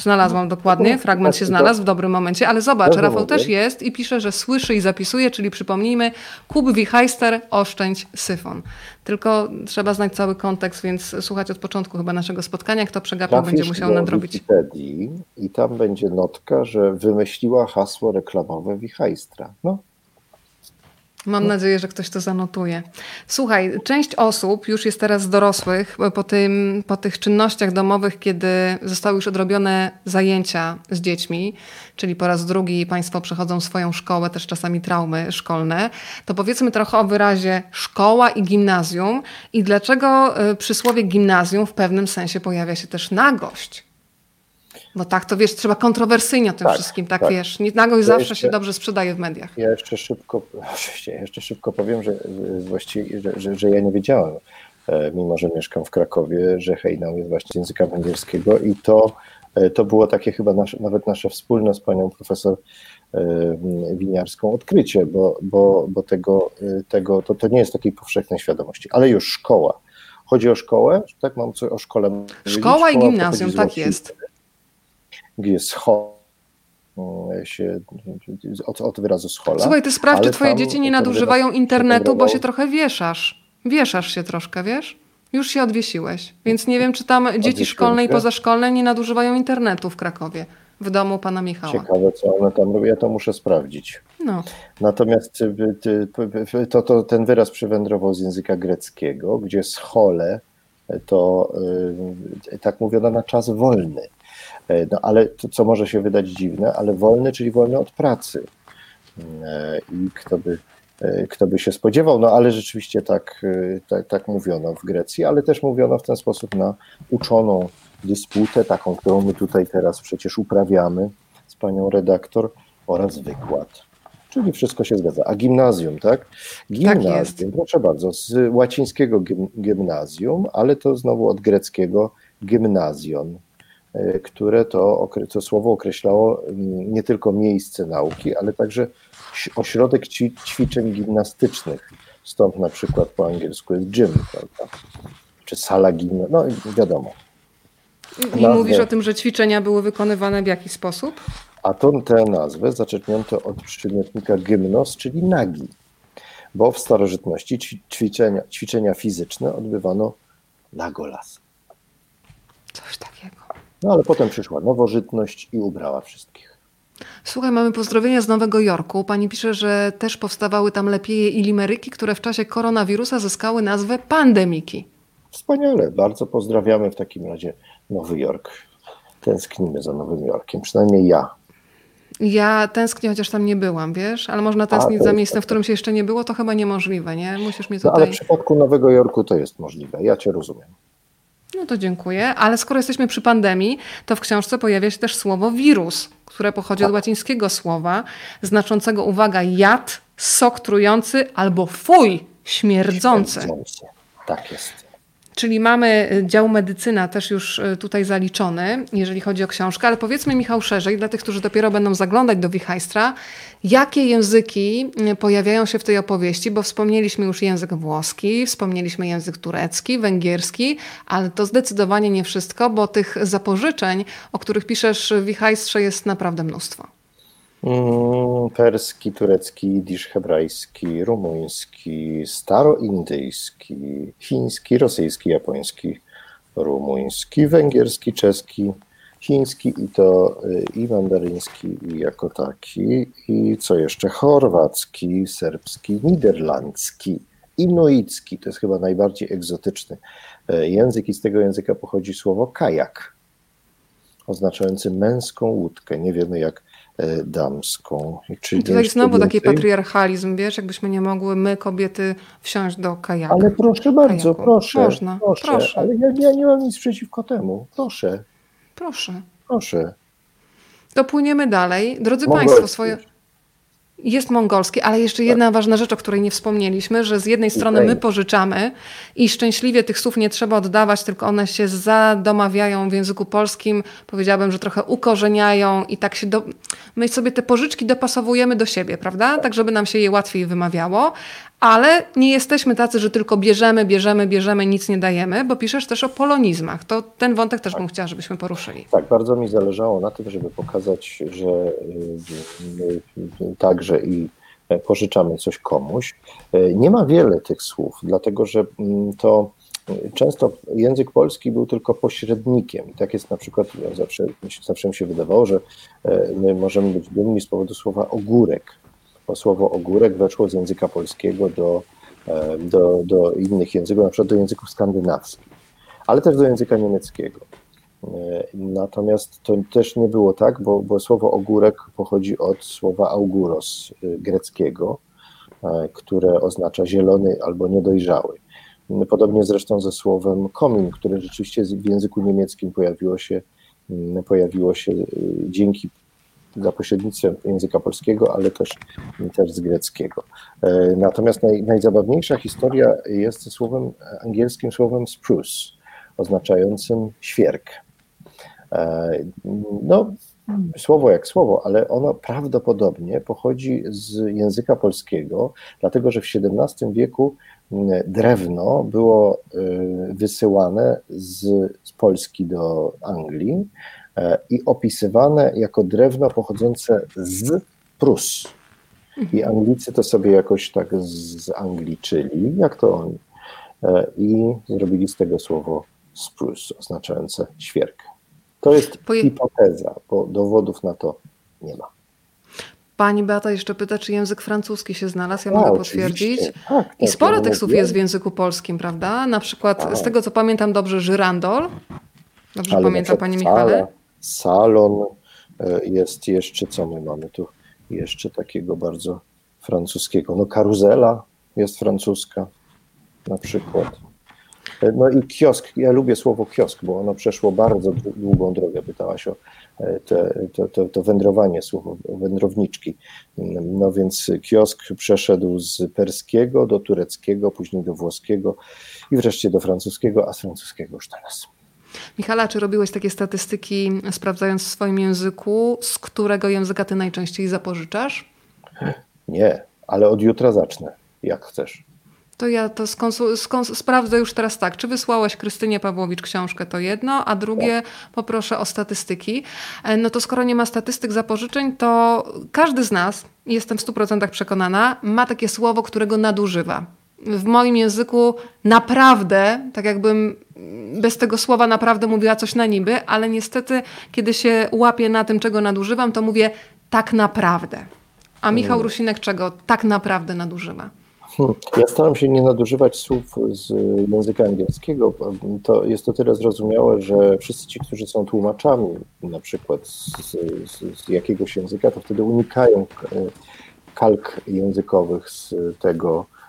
Znalazłam dokładnie, fragment się znalazł w dobrym momencie, ale zobacz, Rafał też jest i pisze, że słyszy i zapisuje, czyli przypomnijmy, Kub Wichajster, oszczędź syfon. Tylko trzeba znać cały kontekst, więc słuchać od początku chyba naszego spotkania. Kto przegapił, będzie musiał nadrobić. Wikipedii I tam będzie notka, że wymyśliła hasło reklamowe Wichajstra. No, Mam nadzieję, że ktoś to zanotuje. Słuchaj, część osób już jest teraz dorosłych po, tym, po tych czynnościach domowych, kiedy zostały już odrobione zajęcia z dziećmi, czyli po raz drugi Państwo przechodzą swoją szkołę, też czasami traumy szkolne. To powiedzmy trochę o wyrazie szkoła i gimnazjum i dlaczego y, przysłowie gimnazjum w pewnym sensie pojawia się też nagość. Bo tak, to wiesz, trzeba kontrowersyjnie o tym tak, wszystkim, tak, tak. wiesz. Nagość zawsze jeszcze, się dobrze sprzedaje w mediach. Ja jeszcze szybko, oczywiście, jeszcze szybko powiem, że właściwie, że, że, że ja nie wiedziałem, e, mimo że mieszkam w Krakowie, że hejnał jest właśnie z języka węgierskiego i to, e, to było takie chyba nasze, nawet nasze wspólne z panią profesor e, winiarską odkrycie, bo, bo, bo tego, tego to, to nie jest takiej powszechnej świadomości, ale już szkoła. Chodzi o szkołę, tak mam coś o szkole. Szkoła, szkoła i gimnazjum, tak jest jest scho, się od, od wyrazu schola. Słuchaj, ty sprawdź, czy twoje dzieci nie nadużywają internetu, bo się trochę wieszasz. Wieszasz się troszkę, wiesz? Już się odwiesiłeś. Więc nie wiem, czy tam dzieci szkolne i pozaszkolne nie nadużywają internetu w Krakowie, w domu pana Michała. Ciekawe, co one tam robią. Ja to muszę sprawdzić. No. Natomiast to, to, ten wyraz przywędrował z języka greckiego, gdzie schole to y, tak mówiono na czas wolny. E, no ale to, co może się wydać dziwne, ale wolny, czyli wolny od pracy. E, I kto by, e, kto by się spodziewał, no ale rzeczywiście tak, tak, tak mówiono w Grecji, ale też mówiono w ten sposób na uczoną dysputę, taką, którą my tutaj teraz przecież uprawiamy z panią redaktor, oraz wykład. Czyli wszystko się zgadza. A gimnazjum, tak? Gimnazjum, tak proszę bardzo, z łacińskiego gimnazjum, ale to znowu od greckiego gimnazjon, które to, to słowo określało mm, nie tylko miejsce nauki, ale także ośrodek ćwiczeń gimnastycznych. Stąd na przykład po angielsku jest gym, prawda? Czy sala gimnastyczna, no wiadomo. I mówisz o tym, że ćwiczenia były wykonywane w jaki sposób? A to tę nazwę zaczerpnięto od przymiotnika gymnos, czyli nagi, bo w starożytności ćwiczenia, ćwiczenia fizyczne odbywano na golas. Coś takiego. No ale potem przyszła nowożytność i ubrała wszystkich. Słuchaj, mamy pozdrowienia z Nowego Jorku. Pani pisze, że też powstawały tam lepieje i limeryki, które w czasie koronawirusa zyskały nazwę pandemiki. Wspaniale, bardzo pozdrawiamy w takim razie Nowy Jork. Tęsknimy za Nowym Jorkiem, przynajmniej ja. Ja tęsknię, chociaż tam nie byłam, wiesz, ale można tęsknić A, za miejscem, w którym się jeszcze nie było, to chyba niemożliwe, nie? Musisz mnie tutaj... No, ale w przypadku Nowego Jorku to jest możliwe, ja cię rozumiem. No to dziękuję, ale skoro jesteśmy przy pandemii, to w książce pojawia się też słowo wirus, które pochodzi od tak. łacińskiego słowa, znaczącego, uwaga, jad, sok trujący albo fuj, śmierdzący. śmierdzący. Tak jest. Czyli mamy y, dział medycyna też już y, tutaj zaliczony, jeżeli chodzi o książkę, ale powiedzmy Michał szerzej, dla tych, którzy dopiero będą zaglądać do Wichajstra, jakie języki y, pojawiają się w tej opowieści, bo wspomnieliśmy już język włoski, wspomnieliśmy język turecki, węgierski, ale to zdecydowanie nie wszystko, bo tych zapożyczeń, o których piszesz w Wichajstrze jest naprawdę mnóstwo. Mm, perski, turecki, jidysz hebrajski, rumuński, staroindyjski, chiński, rosyjski, japoński, rumuński, węgierski, czeski, chiński i to y, i mandaryński i jako taki. I co jeszcze? Chorwacki, serbski, niderlandzki, inuicki, to jest chyba najbardziej egzotyczny e, język i z tego języka pochodzi słowo kajak oznaczający męską łódkę. Nie wiemy jak damską. Czyli tutaj znowu taki patriarchalizm, wiesz, jakbyśmy nie mogły my, kobiety, wsiąść do kajaku. Ale proszę bardzo, kajaku. proszę. Można, proszę. proszę. Ale ja, ja, nie mam nic przeciwko temu. Proszę. Proszę. Proszę. To płyniemy dalej. Drodzy Państwo, swoje... Jest mongolski, ale jeszcze jedna tak. ważna rzecz, o której nie wspomnieliśmy, że z jednej strony my pożyczamy i szczęśliwie tych słów nie trzeba oddawać, tylko one się zadomawiają w języku polskim. Powiedziałabym, że trochę ukorzeniają i tak się do... my sobie te pożyczki dopasowujemy do siebie, prawda? Tak, żeby nam się je łatwiej wymawiało, ale nie jesteśmy tacy, że tylko bierzemy, bierzemy, bierzemy, nic nie dajemy, bo piszesz też o polonizmach. To ten wątek też bym chciała, żebyśmy poruszyli. Tak, bardzo mi zależało na tym, żeby pokazać, że y, także i pożyczamy coś komuś. Y, nie ma wiele tych słów, dlatego że mm, to często język polski był tylko pośrednikiem. I tak jest na przykład, zawsze, zawsze mi się wydawało, że y, my możemy być dumni z powodu słowa ogórek słowo ogórek weszło z języka polskiego do, e, do, do innych języków, na przykład do języków skandynawskich, ale też do języka niemieckiego. E, natomiast to też nie było tak, bo, bo słowo ogórek pochodzi od słowa auguros e, greckiego, które oznacza zielony albo niedojrzały. Podobnie zresztą ze słowem komin, które rzeczywiście w języku niemieckim pojawiło się, pojawiło się dzięki za pośrednictwem języka polskiego, ale też, też z greckiego. E, natomiast naj, najzabawniejsza historia jest słowem angielskim słowem spruce, oznaczającym świerk. E, no, słowo jak słowo, ale ono prawdopodobnie pochodzi z języka polskiego, dlatego że w XVII wieku drewno było e, wysyłane z, z Polski do Anglii i opisywane jako drewno pochodzące z Prus. I Anglicy to sobie jakoś tak zangliczyli, jak to oni, e, i zrobili z tego słowo spruce, oznaczające świerkę. To jest hipoteza, bo dowodów na to nie ma. Pani Beata jeszcze pyta, czy język francuski się znalazł. Ja A, mogę potwierdzić. Tak, tak, I sporo tych słów jest w języku polskim, prawda? Na przykład, A. z tego co pamiętam dobrze, żyrandol. Dobrze Ale pamiętam, Panie Michale? Salon, e, jest jeszcze, co my mamy tu jeszcze takiego bardzo francuskiego, no karuzela jest francuska na przykład. No i kiosk, ja lubię słowo kiosk, bo ono przeszło bardzo długą drogę. Pytałaś o e, te, to, to, to wędrowanie, słowo wędrowniczki. No więc kiosk przeszedł z perskiego do tureckiego, później do włoskiego i wreszcie do francuskiego, a z francuskiego już teraz. Michala, czy robiłeś takie statystyki, sprawdzając w swoim języku, z którego języka ty najczęściej zapożyczasz? Nie, ale od jutra zacznę, jak chcesz. To ja to sprawdzę już teraz tak. Czy wysłałeś Krystynie Pawłowicz książkę, to jedno, a drugie poproszę o statystyki. E, no to skoro nie ma statystyk zapożyczeń, to każdy z nas, jestem w 100% przekonana, ma takie słowo, którego nadużywa. W moim języku naprawdę, tak jakbym bez tego słowa naprawdę mówiła coś na niby, ale niestety, kiedy się łapię na tym, czego nadużywam, to mówię tak naprawdę. A Michał mm. Rusinek czego tak naprawdę nadużywa? Hmm. Ja staram się nie nadużywać słów z języka angielskiego. To jest to tyle zrozumiałe, że wszyscy ci, którzy są tłumaczami, na przykład z, z, z jakiegoś języka, to wtedy unikają kalk językowych z tego, e,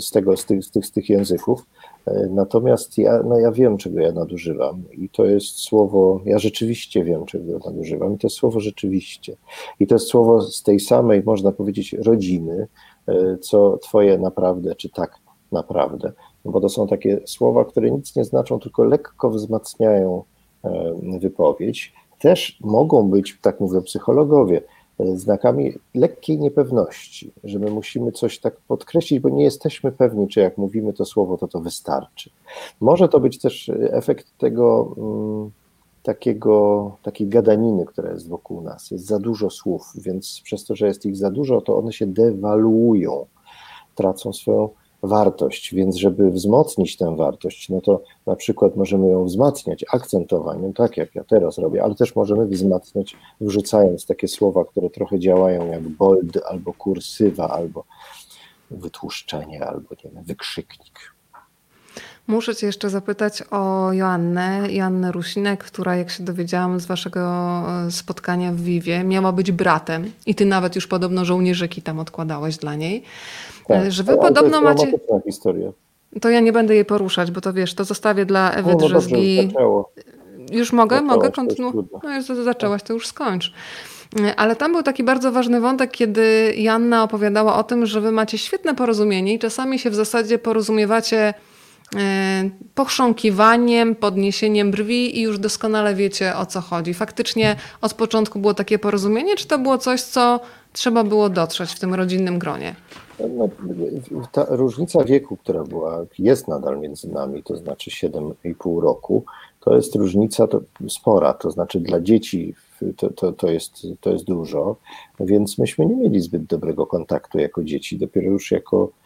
z, tego, z, tych, z, tych, z tych języków. E, natomiast ja, no ja wiem, czego ja nadużywam, i to jest słowo, ja rzeczywiście wiem, czego nadużywam, i to jest słowo rzeczywiście. I to jest słowo z tej samej, można powiedzieć, rodziny, E, co Twoje naprawdę, czy tak naprawdę. No bo to są takie słowa, które nic nie znaczą, tylko lekko wzmacniają e, wypowiedź. Też mogą być, tak mówią psychologowie, e, znakami lekkiej niepewności, że my musimy coś tak podkreślić, bo nie jesteśmy pewni, czy jak mówimy to słowo, to to wystarczy. Może to być też efekt tego. Hmm, takiego, takiej gadaniny, która jest wokół nas. Jest za dużo słów, więc przez to, że jest ich za dużo, to one się dewaluują, tracą swoją wartość, więc żeby wzmocnić tę wartość, no to na przykład możemy ją wzmacniać akcentowaniem, tak jak ja teraz robię, ale też możemy wzmacniać wrzucając takie słowa, które trochę działają jak bold, albo kursywa, albo wytłuszczenie, albo nie wiem, wykrzyknik. Muszę Cię jeszcze zapytać o Joannę, Joannę Rusinek, która, jak się dowiedziałam z Waszego e, spotkania w Wiwie, miała być bratem i Ty nawet już podobno żołnierzyki tam odkładałeś dla niej. Tak, e, że Wy podobno to macie... historia. To ja nie będę jej poruszać, bo to wiesz, to zostawię dla Ewy no, no Drzeżgi. Już mogę? Zaczęłaś, mogę kontynuować? No już zaczęłaś, to już skończ. E, ale tam był taki bardzo ważny wątek, kiedy Janna opowiadała o tym, że wy macie świetne porozumienie i czasami się w zasadzie porozumiewacie pochrząkiwaniem, podniesieniem brwi i już doskonale wiecie o co chodzi. Faktycznie od początku było takie porozumienie, czy to było coś, co trzeba było dotrzeć w tym rodzinnym gronie? No, ta różnica wieku, która była, jest nadal między nami, to znaczy 7,5 roku, to jest różnica to spora, to znaczy dla dzieci to, to, to, jest, to jest dużo, więc myśmy nie mieli zbyt dobrego kontaktu jako dzieci, dopiero już jako E,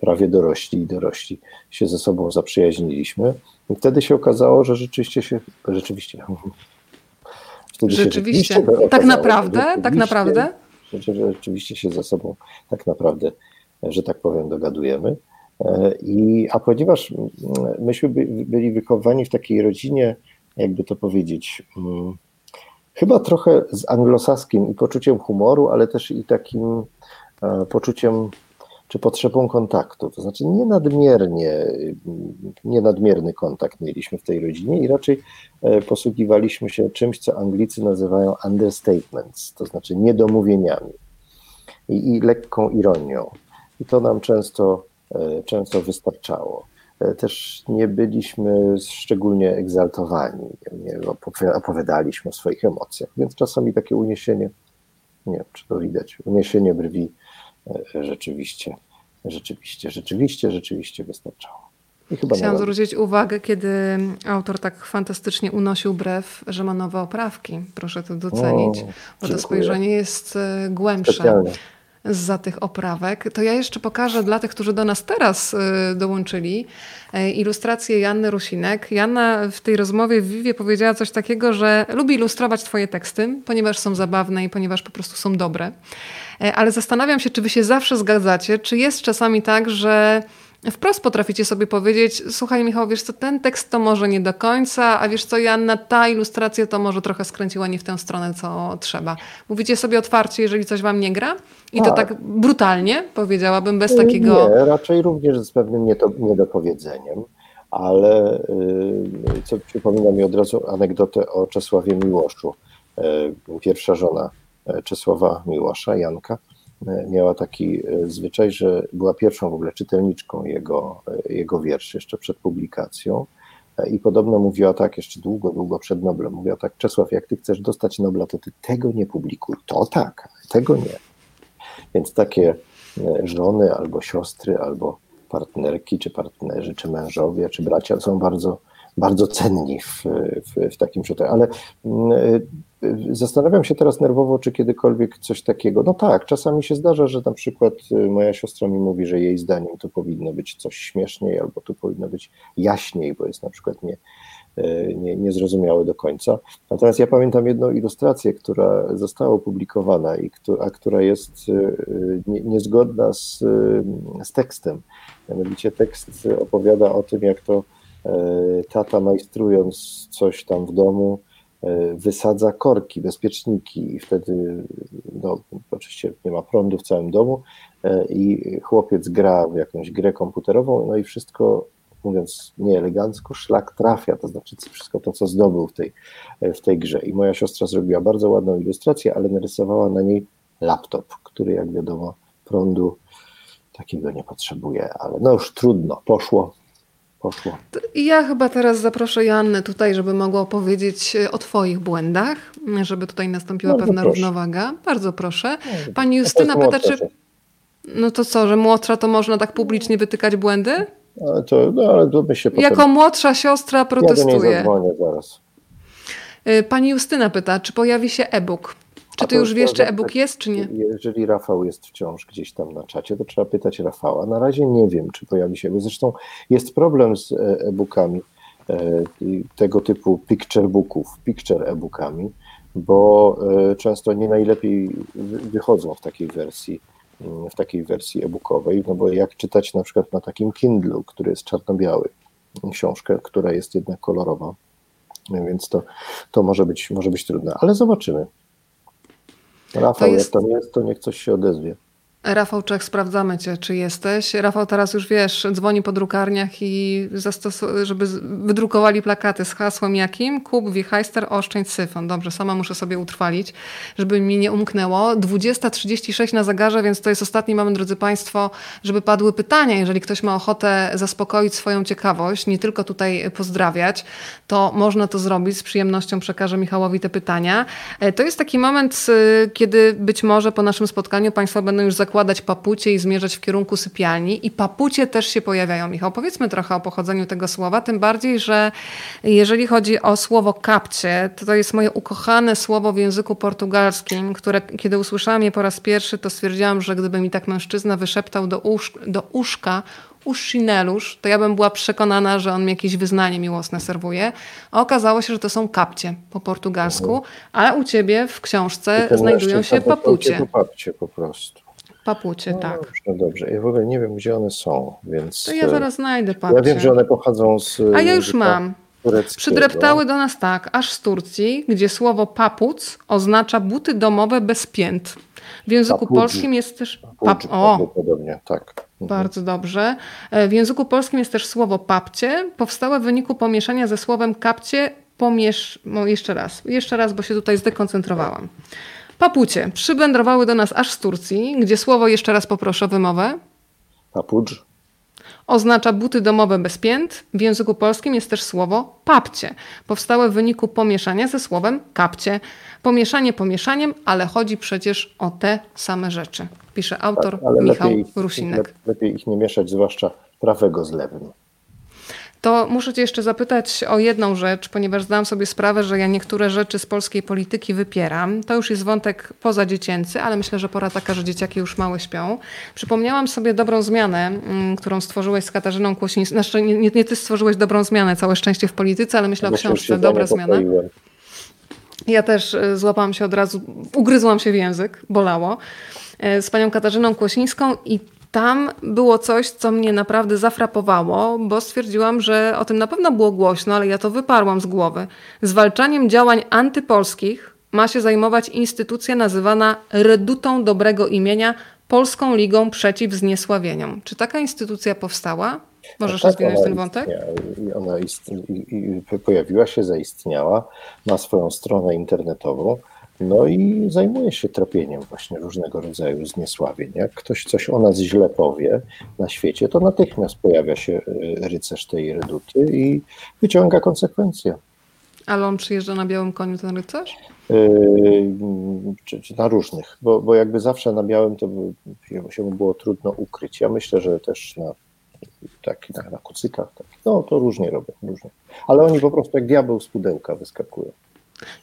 prawie dorośli i dorośli się ze sobą zaprzyjaźniliśmy. I wtedy się okazało, że rzeczywiście się, rzeczywiście, wtedy rzeczywiście, się rzeczywiście tak naprawdę, rzeczywiście, tak naprawdę? Rzeczywiście się ze sobą tak naprawdę, że tak powiem, dogadujemy. E, I, a ponieważ myśmy byli wychowani w takiej rodzinie, jakby to powiedzieć, hmm, chyba trochę z anglosaskim i poczuciem humoru, ale też i takim e, poczuciem czy potrzebą kontaktu. To znaczy nie nadmiernie, nie nadmierny kontakt mieliśmy w tej rodzinie i raczej e, posługiwaliśmy się czymś, co Anglicy nazywają understatements, to znaczy niedomówieniami i, i lekką ironią. I to nam często, e, często wystarczało. E, też nie byliśmy szczególnie egzaltowani, nie opowiadaliśmy o swoich emocjach, więc czasami takie uniesienie, nie wiem, czy to widać, uniesienie brwi rzeczywiście, rzeczywiście, rzeczywiście, rzeczywiście wystarczało. Chciałam zwrócić uwagę, kiedy autor tak fantastycznie unosił brew, że ma nowe oprawki. Proszę to docenić, o, bo to spojrzenie jest e, głębsze. Specjalnie za tych oprawek. To ja jeszcze pokażę dla tych, którzy do nas teraz y, dołączyli, y, ilustrację Janny Rusinek. Janna w tej rozmowie w Vivie powiedziała coś takiego, że lubi ilustrować twoje teksty, ponieważ są zabawne i ponieważ po prostu są dobre. Y, ale zastanawiam się, czy wy się zawsze zgadzacie, czy jest czasami tak, że wprost potraficie sobie powiedzieć, słuchaj Michał, wiesz co, ten tekst to może nie do końca, a wiesz co, Janna, ta ilustracja to może trochę skręciła nie w tę stronę, co trzeba. Mówicie sobie otwarcie, jeżeli coś wam nie gra? I to tak, tak brutalnie, powiedziałabym, bez takiego... Nie, raczej również z pewnym niedopowiedzeniem, ale co przypomina mi od razu anegdotę o Czesławie Miłoszu. Pierwsza żona Czesława Miłosza, Janka, miała taki zwyczaj, że była pierwszą w ogóle czytelniczką jego, jego wierszy jeszcze przed publikacją. I podobno mówiła tak jeszcze długo, długo przed Noblem. Mówiła tak, Czesław, jak ty chcesz dostać Nobla, to ty tego nie publikuj. To tak, tego nie. Więc takie e, żony albo siostry, albo partnerki, czy partnerzy, czy mężowie, czy bracia są bardzo bardzo cenni w, w, w takim czytaniu. Ale mm, y, zastanawiam się teraz nerwowo, czy kiedykolwiek coś takiego. No tak, czasami się zdarza, że na przykład y, moja siostra mi mówi, że jej zdaniem to powinno być coś śmieszniej, albo tu powinno być jaśniej, bo jest na przykład nie, y, nie, niezrozumiałe do końca. Natomiast ja pamiętam jedną ilustrację, która została opublikowana, i a która jest niezgodna z, z tekstem. Mianowicie tekst opowiada o tym, jak to tata majstrując coś tam w domu, e, wysadza korki, bezpieczniki i wtedy no, oczywiście nie ma prądu w całym domu e, i chłopiec gra w jakąś grę komputerową, no i wszystko, mówiąc nieelegancko, szlak trafia, to znaczy wszystko to, co zdobył w tej, w tej grze. I moja siostra zrobiła bardzo ładną ilustrację, ale narysowała na niej laptop, który jak wiadomo prądu takiego nie potrzebuje, ale no już trudno, poszło, poszło. Ja chyba teraz zaproszę Joannę tutaj, żeby mogła opowiedzieć e, o Twoich błędach, żeby tutaj nastąpiła Bardzo pewna proszę. równowaga. Bardzo proszę. Pani Justyna pyta, czy. No to co, że młodsza to można tak publicznie wytykać błędy? Ale to, no ale to by się potem... Jako młodsza siostra protestuje. Ja do niej zaraz. E, pani Justyna pyta, czy pojawi się e-book? Czy ty już wiesz, czy e-book jest, czy nie? Jeżeli Rafał jest wciąż gdzieś tam na czacie, to trzeba pytać Rafała. Na razie nie wiem, czy pojawi się, bo zresztą jest problem z e, e-bookami e, tego typu picture booków, picture e-bookami, bo e, często nie najlepiej wychodzą w takiej wersji mm, w takiej wersji e-bookowej, no bo jak czytać na przykład na takim Kindle, który jest czarno-biały, książkę, która jest jednak kolorowa, więc to, to może, być, może być trudne, ale zobaczymy. Rafał, to jest... jak to jest, to niech coś się odezwie. Rafał Czech, sprawdzamy cię, czy jesteś. Rafał teraz już wiesz, dzwoni po drukarniach i żeby wydrukowali plakaty z hasłem jakim? Kup, wichajster, oszczędź, syfon. Dobrze, sama muszę sobie utrwalić, żeby mi nie umknęło. 20.36 na zegarze, więc to jest ostatni moment, drodzy Państwo, żeby padły pytania. Jeżeli ktoś ma ochotę zaspokoić swoją ciekawość, nie tylko tutaj pozdrawiać, to można to zrobić. Z przyjemnością przekażę Michałowi te pytania. E, to jest taki moment, y, kiedy być może po naszym spotkaniu Państwo będą już zakładać zakładać papucie i zmierzać w kierunku sypialni. I papucie też się pojawiają. Michał, powiedzmy trochę o pochodzeniu tego słowa, tym bardziej, że jeżeli chodzi o słowo kapcie, to to jest moje ukochane słowo w języku portugalskim, które kiedy usłyszałam je po raz pierwszy, to stwierdziłam, że gdyby mi tak mężczyzna wyszeptał do, usz, do uszka uszinelusz, to ja bym była przekonana, że on mi jakieś wyznanie miłosne serwuje. A okazało się, że to są kapcie po portugalsku, ale u ciebie w książce znajdują się papucie. Papcie po prostu. Papucie, no, tak. No dobrze, ja w ogóle nie wiem, gdzie one są, więc... To ja zaraz znajdę papucie. Ja wiem, że one pochodzą z... A ja już mam. Przydreptały do nas tak, aż z Turcji, gdzie słowo papuc oznacza buty domowe bez pięt. W języku Papudzi. polskim jest też... Pap... O, podobnie, tak. Mhm. Bardzo dobrze. E, w języku polskim jest też słowo papcie, powstałe w wyniku pomieszania ze słowem kapcie, pomiesz... No, jeszcze raz, jeszcze raz, bo się tutaj zdekoncentrowałam. Papucie przybędrowały do nas aż z Turcji, gdzie słowo jeszcze raz poproszę o wymowę. Papucz. Oznacza buty domowe bez pięt. W języku polskim jest też słowo papcie, powstałe w wyniku pomieszania ze słowem kapcie. Pomieszanie pomieszaniem, ale chodzi przecież o te same rzeczy. Pisze autor tak, Michał lepiej, Rusinek. Lepiej ich nie mieszać, zwłaszcza prawego z lewym to muszę Cię jeszcze zapytać o jedną rzecz, ponieważ zdałam sobie sprawę, że ja niektóre rzeczy z polskiej polityki wypieram. To już jest wątek pozadziecięcy, ale myślę, że pora taka, że dzieciaki już małe śpią. Przypomniałam sobie dobrą zmianę, mm, którą stworzyłeś z Katarzyną Kłosińską. Znaczy, nie, nie, nie Ty stworzyłeś dobrą zmianę, całe szczęście w polityce, ale myślę o książce Dobra zmiana. Ja też e, złapałam się od razu, ugryzłam się w język, bolało e, z panią Katarzyną Kłosińską i tam było coś, co mnie naprawdę zafrapowało, bo stwierdziłam, że o tym na pewno było głośno, ale ja to wyparłam z głowy. Zwalczaniem działań antypolskich ma się zajmować instytucja nazywana redutą dobrego imienia Polską Ligą Przeciw Zniesławieniom. Czy taka instytucja powstała? Możesz tak, rozwinąć ten wątek? I ona pojawiła się, zaistniała, ma swoją stronę internetową, no i zajmuje się tropieniem właśnie różnego rodzaju zniesławień. Jak ktoś coś o nas źle powie na świecie, to natychmiast pojawia się e, rycerz tej reduty i wyciąga konsekwencje. Ale on przyjeżdża na białym koniu, ten rycerz? Yy, czy, czy, na różnych, bo, bo jakby zawsze na białym to by, się było trudno ukryć. Ja myślę, że też na, tak, na, na kucykach, no to różnie robią, różnie. Ale oni po prostu jak diabeł z pudełka wyskakują.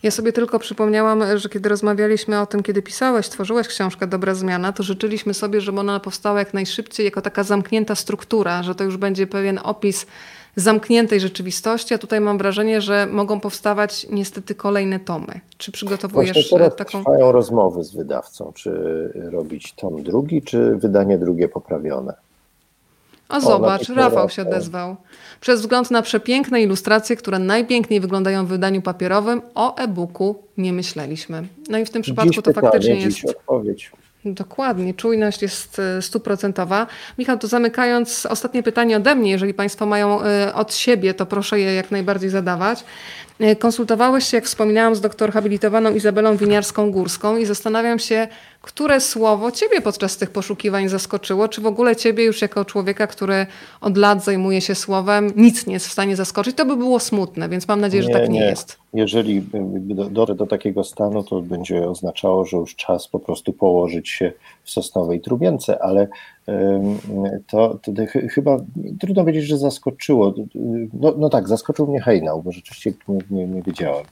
Ja sobie tylko przypomniałam, że kiedy rozmawialiśmy o tym, kiedy pisałeś, tworzyłeś książkę Dobra Zmiana, to życzyliśmy sobie, żeby ona powstała jak najszybciej, jako taka zamknięta struktura, że to już będzie pewien opis zamkniętej rzeczywistości, a tutaj mam wrażenie, że mogą powstawać niestety kolejne tomy. Czy przygotowujesz Właśnie teraz taką... trwają rozmowy z wydawcą, czy robić tom drugi, czy wydanie drugie poprawione. A zobacz, Rafał się odezwał. Przez wzgląd na przepiękne ilustracje, które najpiękniej wyglądają w wydaniu papierowym, o e-booku nie myśleliśmy. No i w tym przypadku dziś to faktycznie jest. Odpowiedź. Dokładnie, czujność jest e, stuprocentowa. Michał, to zamykając, ostatnie pytanie ode mnie. Jeżeli Państwo mają e, od siebie, to proszę je jak najbardziej zadawać. E, konsultowałeś się, jak wspominałam, z doktor habilitowaną Izabelą Winiarską-Górską i zastanawiam się, które słowo Ciebie podczas tych poszukiwań zaskoczyło? Czy w ogóle Ciebie już jako człowieka, który od lat zajmuje się słowem, nic nie jest w stanie zaskoczyć? To by było smutne, więc mam nadzieję, że tak nie, nie. jest. Jeżeli dojdę do takiego stanu, to będzie oznaczało, że już czas po prostu położyć się w sosnowej trubience, ale to, to, to chyba trudno powiedzieć, że zaskoczyło. No, no tak, zaskoczył mnie Hejnał, bo rzeczywiście nie, nie, nie wiedziałem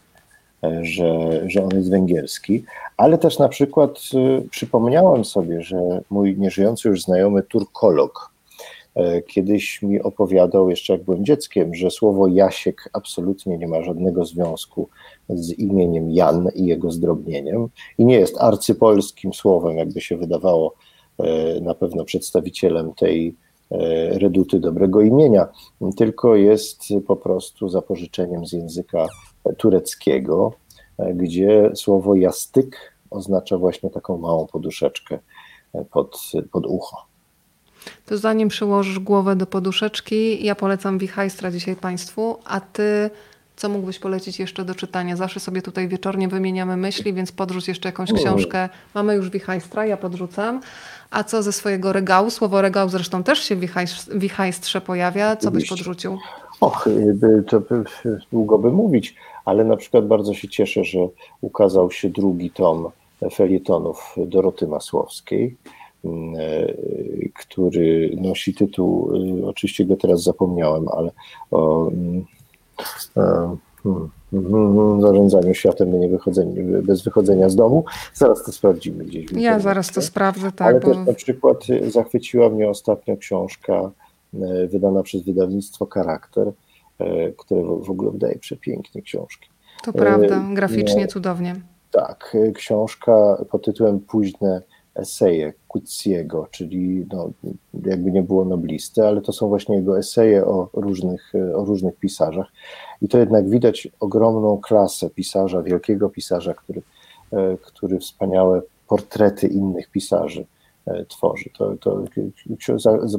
że, że on jest węgierski, ale też na przykład y, przypomniałem sobie, że mój nieżyjący już znajomy turkolog e, kiedyś mi opowiadał, jeszcze jak byłem dzieckiem, że słowo Jasiek absolutnie nie ma żadnego związku z imieniem Jan i jego zdrobnieniem. I nie jest arcypolskim słowem, jakby się wydawało e, na pewno przedstawicielem tej e, reduty dobrego imienia, tylko jest po prostu zapożyczeniem z języka tureckiego, e, gdzie słowo jastyk oznacza właśnie taką małą poduszeczkę e, pod, pod ucho. To zanim przyłożysz głowę do poduszeczki, ja polecam Wichajstra dzisiaj Państwu, a Ty co mógłbyś polecić jeszcze do czytania? Zawsze sobie tutaj wieczornie wymieniamy myśli, więc podrzuć jeszcze jakąś książkę. Mamy już Wichajstra, ja podrzucam. A co ze swojego regału? Słowo regał zresztą też się w Wichajstrze pojawia. Co byś podrzucił? Och, to długo by mówić, ale na przykład bardzo się cieszę, że ukazał się drugi tom felietonów Doroty Masłowskiej, mm, y, który nosi tytuł, y, oczywiście go teraz zapomniałem, ale o mm, hmm, hmm, zarządzaniu światem nie wychodzeniu, bez wychodzenia z domu. Zaraz to sprawdzimy gdzieś. Ja zaraz to sprawdzę, tak. Ale bo... też na przykład zachwyciła mnie ostatnio książka E, wydana przez wydawnictwo Charakter, e, które w ogóle wydaje przepięknie książki. To prawda, e, graficznie cudownie. Tak, książka pod tytułem Późne eseje Kuciego, czyli no, jakby nie było noblisty, ale to są właśnie jego eseje o różnych, o różnych pisarzach. I to jednak widać ogromną klasę pisarza, wielkiego pisarza, który, który wspaniałe portrety innych pisarzy E, tworzy. To, to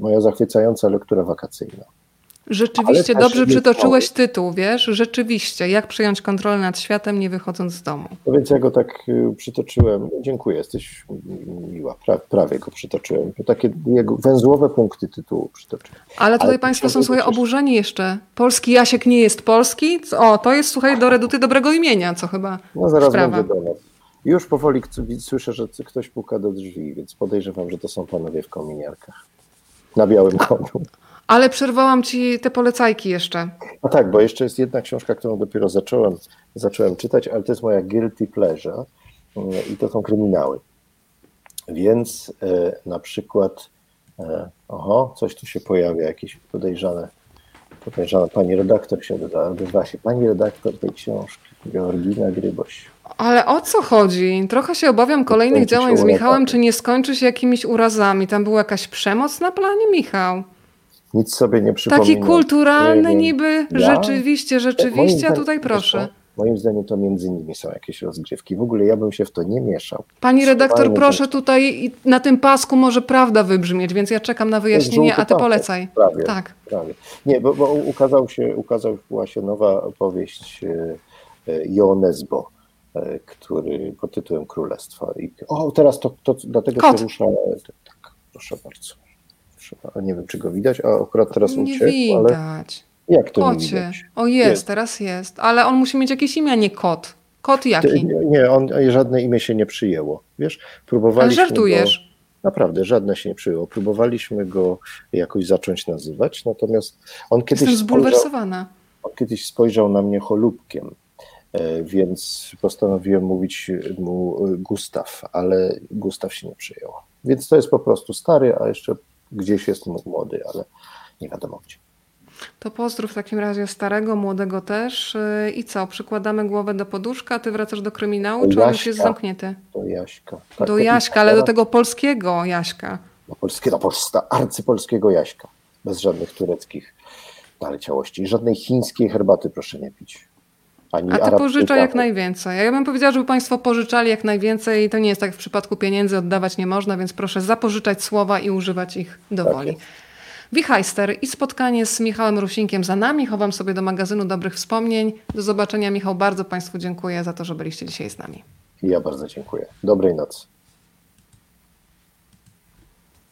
moja zachwycająca lektura wakacyjna. Rzeczywiście dobrze przytoczyłeś tytuł, wiesz? Rzeczywiście, jak przyjąć kontrolę nad światem, nie wychodząc z domu. No więc ja go tak y, przytoczyłem. Dziękuję, jesteś miła. Pra, prawie go przytoczyłem. Takie jego węzłowe punkty tytułu przytoczyłem. Ale tutaj Ale Państwo są sobie oburzeni jeszcze. Polski Jasiek nie jest polski? O, to jest, słuchaj, do reduty dobrego imienia, co chyba No zaraz sprawa. będzie do nas. Już powoli słyszę, że ktoś puka do drzwi, więc podejrzewam, że to są panowie w kominiarkach. Na białym koniu. Ale przerwałam ci te polecajki jeszcze. No tak, bo jeszcze jest jedna książka, którą dopiero zacząłem, zacząłem czytać, ale to jest moja guilty pleasure mm, i to są kryminały. Więc e, na przykład, e, oho, coś tu się pojawia, jakieś podejrzane, podejrzana pani redaktor się odbywa się. Pani redaktor tej książki, Georgina Gryboś. Ale o co chodzi? Trochę się obawiam kolejnych działań z Michałem, czy nie skończy się jakimiś urazami. Tam była jakaś przemoc na planie, Michał? Nic sobie nie przypominam. Taki kulturalny niby, ja? rzeczywiście, rzeczywiście, a tutaj proszę. Moim zdaniem to między nimi są jakieś rozgrywki. W ogóle ja bym się w to nie mieszał. Pani redaktor, proszę tutaj na tym pasku może prawda wybrzmieć, więc ja czekam na wyjaśnienie, a ty polecaj. prawie. Tak. Prawie. Nie, bo, bo ukazał się, ukazała się nowa powieść e, e, Ionesbo, e, który pod tytułem Królestwa. I, o, teraz to, to dlatego Kot. się rusza. Tak, proszę bardzo. Proszę, nie wiem, czy go widać, a akurat teraz Nie uciekł, ale widać. Jak to nie Kocie. widać? O jest, Jest. teraz jest. Ale on musi mieć jakieś imię, a nie kot. Kot jaki? Nie, nie, on żadne imię się nie przyjęło. Wiesz, Ale próbowaliśmy. żartujesz. Go, naprawdę, żadne się nie przyjęło. Próbowaliśmy go jakoś zacząć nazywać, natomiast on kiedyś, Jestem spojrzał, zbulwersowana. on kiedyś spojrzał na mnie cholubkiem, e, więc postanowiłem mówić mu e, Gustaw, ale Gustaw się nie przyjął. Więc to jest po prostu stary, a jeszcze gdzieś jest młody, ale nie wiadomo gdzie. To pozdrów w takim razie starego, młodego też. Yy, I co, przykładamy głowę do poduszka, ty wracasz do kryminału, Do czy on już jest Jaśka. zamknięty? Do Jaśka. Tak, Do Jaśka, ale do tego polskiego Jaśka. Do polskiego, do polska, arcypolskiego Jaśka. Bez żadnych tureckich naleciałości. Żadnej chińskiej herbaty proszę nie pić. Ani A ty pożyczaj jak najwięcej. Ja bym powiedziała, żeby Państwo pożyczali jak najwięcej. To nie jest tak w przypadku pieniędzy, oddawać nie można, więc proszę zapożyczać słowa i używać ich do Tak. Wichajster i spotkanie z Michałem Rusinkiem za nami. Chowam sobie do magazynu dobrych wspomnień. Do zobaczenia, Michał. Bardzo Państwu dziękuję za to, że byliście dzisiaj z nami. Ja bardzo dziękuję. Dobrej nocy.